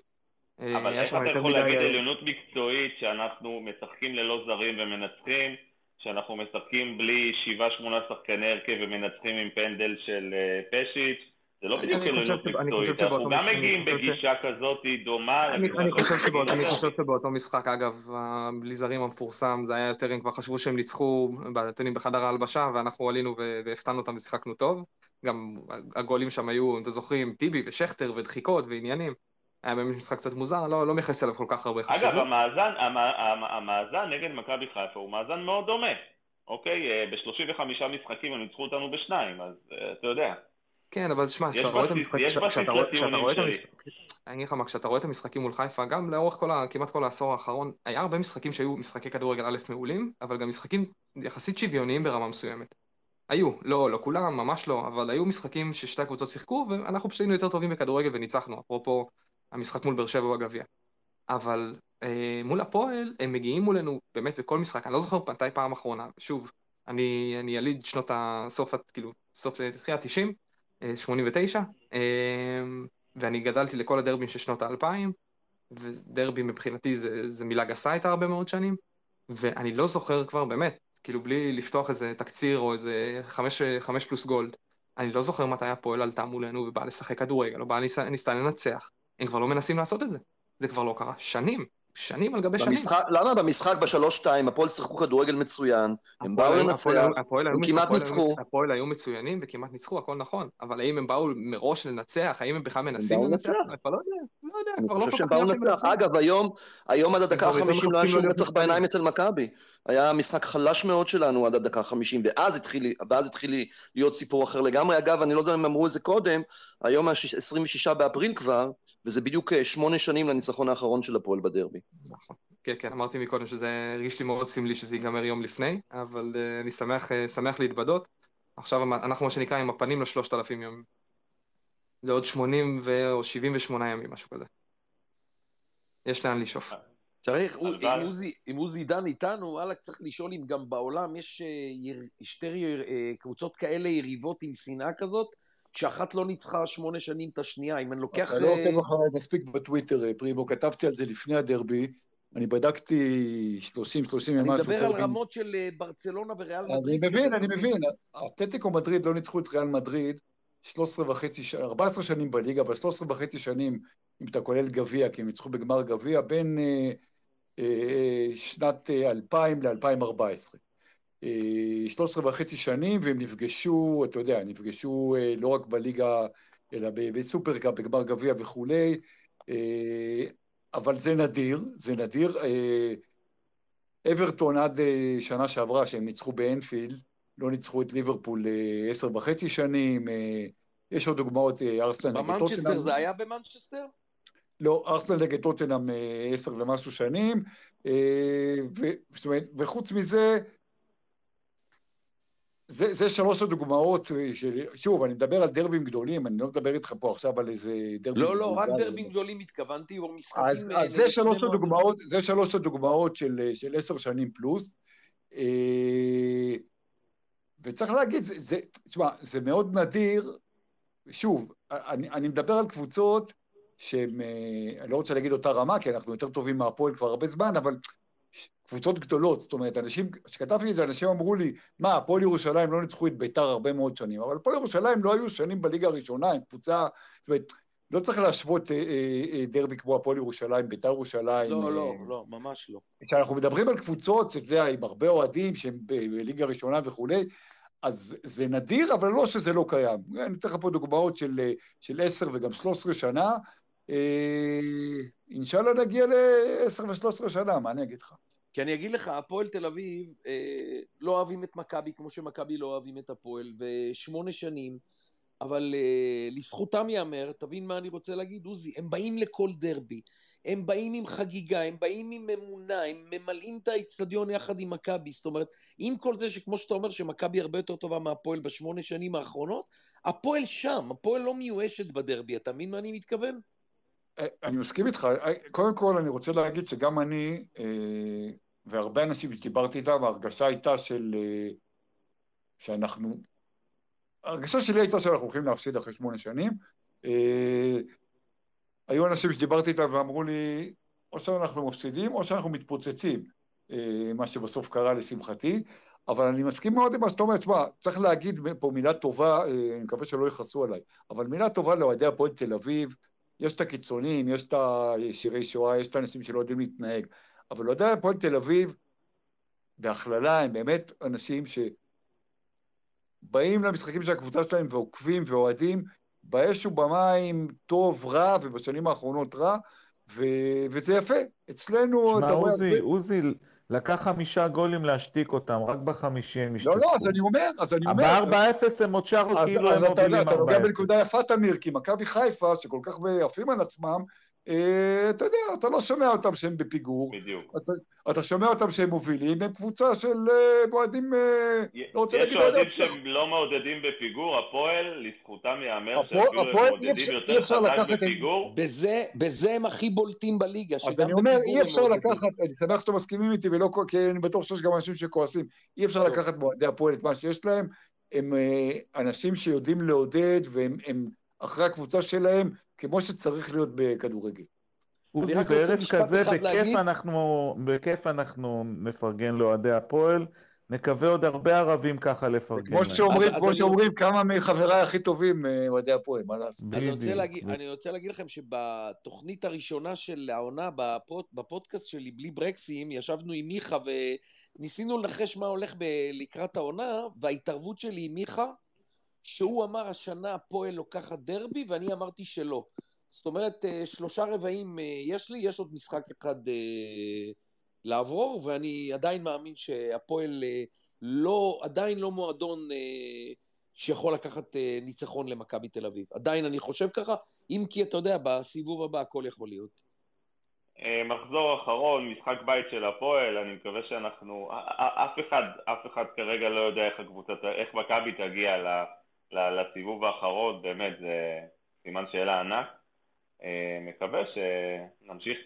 אה, אבל איך אתה יכול להגיד עליונות מקצועית שאנחנו משחקים ללא זרים ומנצחים, שאנחנו משחקים בלי שבעה שמונה שחקני הרכב ומנצחים עם פנדל של אה, פשיץ', זה לא בדיוק חושב מקצועית, אנחנו גם מגיעים בגישה כזאת דומה אני, חושב שבאותו משחק, אגב, בלי זרים המפורסם, זה היה יותר, הם כבר חשבו שהם ניצחו, ב- אתם יודעים, בחדר ההלבשה, ואנחנו עלינו והפתענו אותם ושיחקנו טוב. גם הגולים שם היו, אם אתם זוכרים, טיבי ושכטר ודחיקות ועניינים. היה באמת משחק קצת מוזר, לא, לא מייחס אליו כל כך הרבה חשיבות. אגב, המאזן, המ- המ- המאזן נגד מכבי חיפה הוא מאזן מאוד דומה, אוקיי? אה, ב-35 משחקים הם ניצחו אותנו בשניים, אז אה, אתה יודע. כן, אבל תשמע, יש כשאתה רואה את בסיס- המשחק, יש כשאתה- בסיס כשאתה רואה- כשאתה לטיעונים רואה את שלי. המשחק, אני אגיד לך מה, כשאתה רואה את המשחקים מול חיפה, גם לאורך כל ה, כמעט כל העשור האחרון, היה הרבה משחקים שהיו משחקי כדורגל א' מעולים, אבל גם משחקים יחסית שוויוניים ברמה מסוימת. היו, לא, לא כולם, ממש לא, אבל היו משחקים ששתי הקבוצות שיחקו, ואנחנו פשוט היינו יותר טובים בכדורגל וניצחנו, אפרופו המשחק מול באר שבע בגביע. אבל אה, מול הפועל, הם מגיעים מולנו באמת בכל משחק, אני לא זוכר מתי פעם אחרונה, שוב, אני, אני יליד שנות הסוף, כאילו, סוף תחילת 90, אה, 89, אה, ואני גדלתי לכל הדרבים של שנות האלפיים, ודרבי מבחינתי זה, זה מילה גסה הייתה הרבה מאוד שנים, ואני לא זוכר כבר באמת, כאילו בלי לפתוח איזה תקציר או איזה חמש, חמש פלוס גולד, אני לא זוכר מתי הפועל עלתה מולנו ובאה לשחק כדורגל, או באה ניסתה לנצח, הם כבר לא מנסים לעשות את זה, זה כבר לא קרה, שנים, שנים על גבי שנים. במשחק, למה במשחק בשלוש-שתיים הפועל שיחקו כדורגל מצוין, הם באו הפועל- לנצח, הפועל- הפועל הם כמעט הפועל ניצחו. הפועל היו מצוינים וכמעט ניצחו, הכל נכון, אבל האם הם באו מראש לנצח, האם הם בכלל מנסים לנצח? כבר לא יודע, לא יודע, כבר לא כל כך לנצח. מנסים. אגב, היום, היום עד הדקה החמישים לא היה שום להיות רצח בעיניים. אצל מכבי. היה משחק חלש מאוד שלנו עד הדקה החמישים, ואז התחיל, ואז התחיל להיות סיפור אחר לגמרי. אגב, אני לא יודע אם אמרו את זה קודם, היום ה-26 באפריל כבר, וזה בדיוק אה, שמונה שנים לניצחון האחרון של הפועל בדרבי. נכון. כן, כן, אמרתי מקודם שזה הרגיש לי מאוד סמלי שזה ייגמר יום לפני, אבל uh, אני שמח, uh, שמח להתבדות. עכשיו אנחנו מה שנקרא עם הפנים לשלושת אלפים יום. זה עוד 80 ו... או 78 ימים, משהו כזה. יש לאן לשאוף. צריך, אם עוזי- אם עוזי דן איתנו, וואלה, צריך לשאול אם גם בעולם יש אה, שתי אה, קבוצות כאלה יריבות עם שנאה כזאת, שאחת לא ניצחה שמונה שנים את השנייה. אם אני לוקח... אתה לא אה, עוקב אחריי מספיק בטוויטר, אה, פרימו, כתבתי על זה לפני הדרבי, אני בדקתי 30-30 אני ומשהו מדבר על. רמות של אה, ברצלונה וריאל אני מדריד. מבין, אני מבין. אתלטיקו מדריד לא ניצחו את ריאל מדריד 13 וחצי, ש- 14 שנים בליגה, אבל 13 וחצי שנים, אם אתה כולל גביע, כי הם ניצחו בגמר גביע, בין שנת אה, 2000 ל-2014. 13 וחצי שנים, והם נפגשו, אתה יודע, נפגשו אה, לא רק בליגה, אלא בסופרקאפ, בגמר גביע וכולי, אה, אבל זה נדיר, זה נדיר. אה, אברטון עד אה, שנה שעברה, שהם ניצחו באנפילד, לא ניצחו את ליברפול אה, עשר וחצי שנים, אה, יש עוד דוגמאות, אה, ארסנל נגד במנצ'סטר טוטנאם. זה היה במנצ'סטר? לא, ארסנל נגד טוטנאם אה, עשר ומשהו שנים, אה, ו- זאת אומרת, וחוץ מזה, זה, זה שלוש הדוגמאות אה, של... שוב, אני מדבר על דרבים גדולים, אני לא מדבר איתך פה עכשיו על איזה דרבי... לא, לא, רק. דרבים גדולים התכוונתי, או אז, משחקים... אז אה, זה שלוש. הדוגמאות, זה שלוש הדוגמאות של, של עשר שנים פלוס. אה, וצריך להגיד, זה, זה, תשמע, זה מאוד נדיר, שוב, אני, אני מדבר על קבוצות שהן, אה, אני לא רוצה להגיד אותה רמה, כי אנחנו יותר טובים מהפועל כבר הרבה זמן, אבל קבוצות גדולות, זאת אומרת, אנשים, כשכתבתי את זה, אנשים אמרו לי, מה, הפועל ירושלים לא ניצחו את ביתר הרבה מאוד שנים, אבל הפועל ירושלים לא היו שנים בליגה הראשונה, הם קבוצה, זאת אומרת, לא צריך להשוות אה, אה, אה, דרבי כמו הפועל ירושלים, ביתר ירושלים. לא, אה, לא, לא, ממש לא. כשאנחנו מדברים על קבוצות, אתה יודע, עם הרבה אוהדים שהם בליגה ראשונה וכולי, אז זה נדיר, אבל לא שזה לא קיים. אני אתן לך פה דוגמאות של, אה, של 10 וגם 13 שנה. אה, אינשאללה נגיע ל-10 ו-13 שנה, מה אני אגיד לך? כי אני אגיד לך, הפועל תל אביב אה, לא אוהבים את מכבי כמו שמכבי לא אוהבים את הפועל, ושמונה שנים, אבל אה, לזכותם ייאמר, תבין מה אני רוצה להגיד, עוזי, הם באים לכל דרבי, הם באים עם חגיגה, הם באים עם אמונה, הם ממלאים את האיצטדיון יחד עם מכבי, זאת אומרת, עם כל זה שכמו שאתה אומר שמכבי הרבה יותר טובה מהפועל בשמונה שנים האחרונות, הפועל שם, הפועל לא מיואשת בדרבי, אתה מבין מה אני מתכוון? אה, אני מסכים איתך. אה, קודם כל, אני רוצה להגיד שגם אני, אה, והרבה אנשים שדיברתי איתם, ההרגשה הייתה של... אה, שאנחנו... ההרגשה שלי הייתה שאנחנו הולכים להפסיד אחרי שמונה שנים. אה, היו אנשים שדיברתי איתם ואמרו לי, או שאנחנו מפסידים או שאנחנו מתפוצצים, אה, מה שבסוף קרה לשמחתי. אבל אני מסכים מאוד עם מה שאתה אומר, תשמע, צריך להגיד פה מילה טובה, אני מקווה שלא יכעסו עליי, אבל מילה טובה לאוהדי הפועל תל אביב, יש את הקיצונים, יש את השירי שואה, יש את האנשים שלא יודעים להתנהג, אבל אוהדי הפועל תל אביב, בהכללה, הם באמת אנשים שבאים למשחקים של הקבוצה שלהם ועוקבים ואוהדים באש ובמים, טוב, רע, ובשנים האחרונות רע, ו... וזה יפה. אצלנו... שמע, אתה רואה עוזי, הרבה- עוזי לקח חמישה גולים להשתיק אותם, רק בחמישי הם לא, השתתפו. לא, אז אני אומר, אז אני אומר... ב-4-0 הם עוד שרו כאילו הם מובילים אתה נוגע 4-0. בנקודה יפה, תמיר, כי מכבי חיפה, שכל כך עפים על עצמם, אתה יודע, אתה לא שומע אותם שהם בפיגור. בדיוק. אתה, אתה שומע אותם שהם מובילים, הם קבוצה של אה, אוהדים, אה, לא רוצה יש להגיד... אוהדים אוהדי שהם לא מעודדים בפיגור, הפועל, לזכותם ייאמר שאפילו הם מעודדים אפשר- יותר חזק לקחת את- בפיגור. בזה, בזה הם הכי בולטים בליגה, אז שגם אני אומר, בפיגור אי הם אפשר מעודדים. לקחת, אני שמח שאתם מסכימים איתי, ולא, כל- כי אני בטוח שיש גם אנשים שכועסים, אי אפשר טוב. לקחת מאוהדי הפועל את מה שיש להם, הם אה, אנשים שיודעים לעודד, והם הם אחרי הקבוצה שלהם, כמו שצריך להיות בכדורגל. עוזי, רק רוצה בערב משפט כזה, אחד בכיף להגיד. אנחנו, בכיף אנחנו נפרגן לאוהדי הפועל. נקווה עוד הרבה ערבים ככה לפרגן כמו. שאומרים, כמו שאומרים, כמה מחבריי הכי טובים אה, אוהדי הפועל, מה לעשות? אני רוצה. להגיד, לכם שבתוכנית הראשונה של העונה, בפוד, בפודקאסט שלי, בלי ברקסים, ישבנו עם מיכה וניסינו לנחש מה הולך לקראת העונה, וההתערבות שלי עם מיכה, שהוא אמר השנה הפועל לוקחת דרבי, ואני אמרתי שלא. זאת אומרת, אה, שלושה רבעים אה, יש לי, יש עוד משחק אחד אה, לעבור, ואני עדיין מאמין שהפועל לא, עדיין לא מועדון שיכול לקחת ניצחון למכבי תל אביב. עדיין אני חושב ככה, אם כי אתה יודע, בסיבוב הבא הכל יכול להיות. מחזור אחרון, משחק בית של הפועל, אני מקווה שאנחנו... אף אחד, אף אחד כרגע לא יודע איך הקבוצה, איך מכבי תגיע ל- ל- לסיבוב האחרון, באמת, זה סימן שאלה ענק. אה, מקווה שנמשיך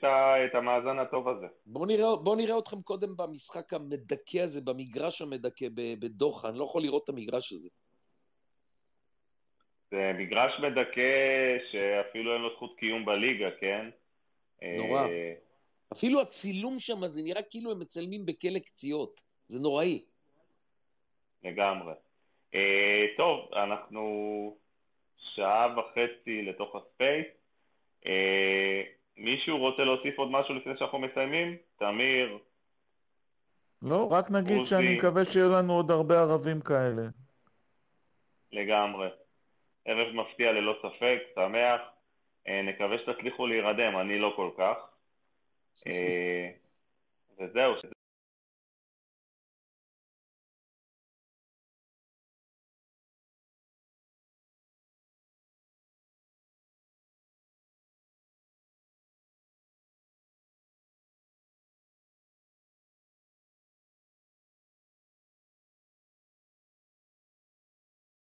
את המאזן הטוב הזה. בואו נראה, בוא נראה אתכם קודם במשחק המדכא הזה, במגרש המדכא בדוחה, אני לא יכול לראות את המגרש הזה. זה מגרש מדכא שאפילו אין לו זכות קיום בליגה, כן? נורא. אה, אפילו הצילום שם, זה נראה כאילו הם מצלמים בכלא קציעות. זה נוראי. לגמרי. אה, טוב, אנחנו שעה וחצי לתוך הספייס. אה, מישהו רוצה להוסיף עוד משהו לפני שאנחנו מסיימים? תמיר, לא, רק נגיד עוזי. שאני מקווה שיהיו לנו עוד הרבה ערבים כאלה. לגמרי. ערב מפתיע ללא ספק, שמח. אה, נקווה שתצליחו להירדם, אני לא כל כך. וזהו,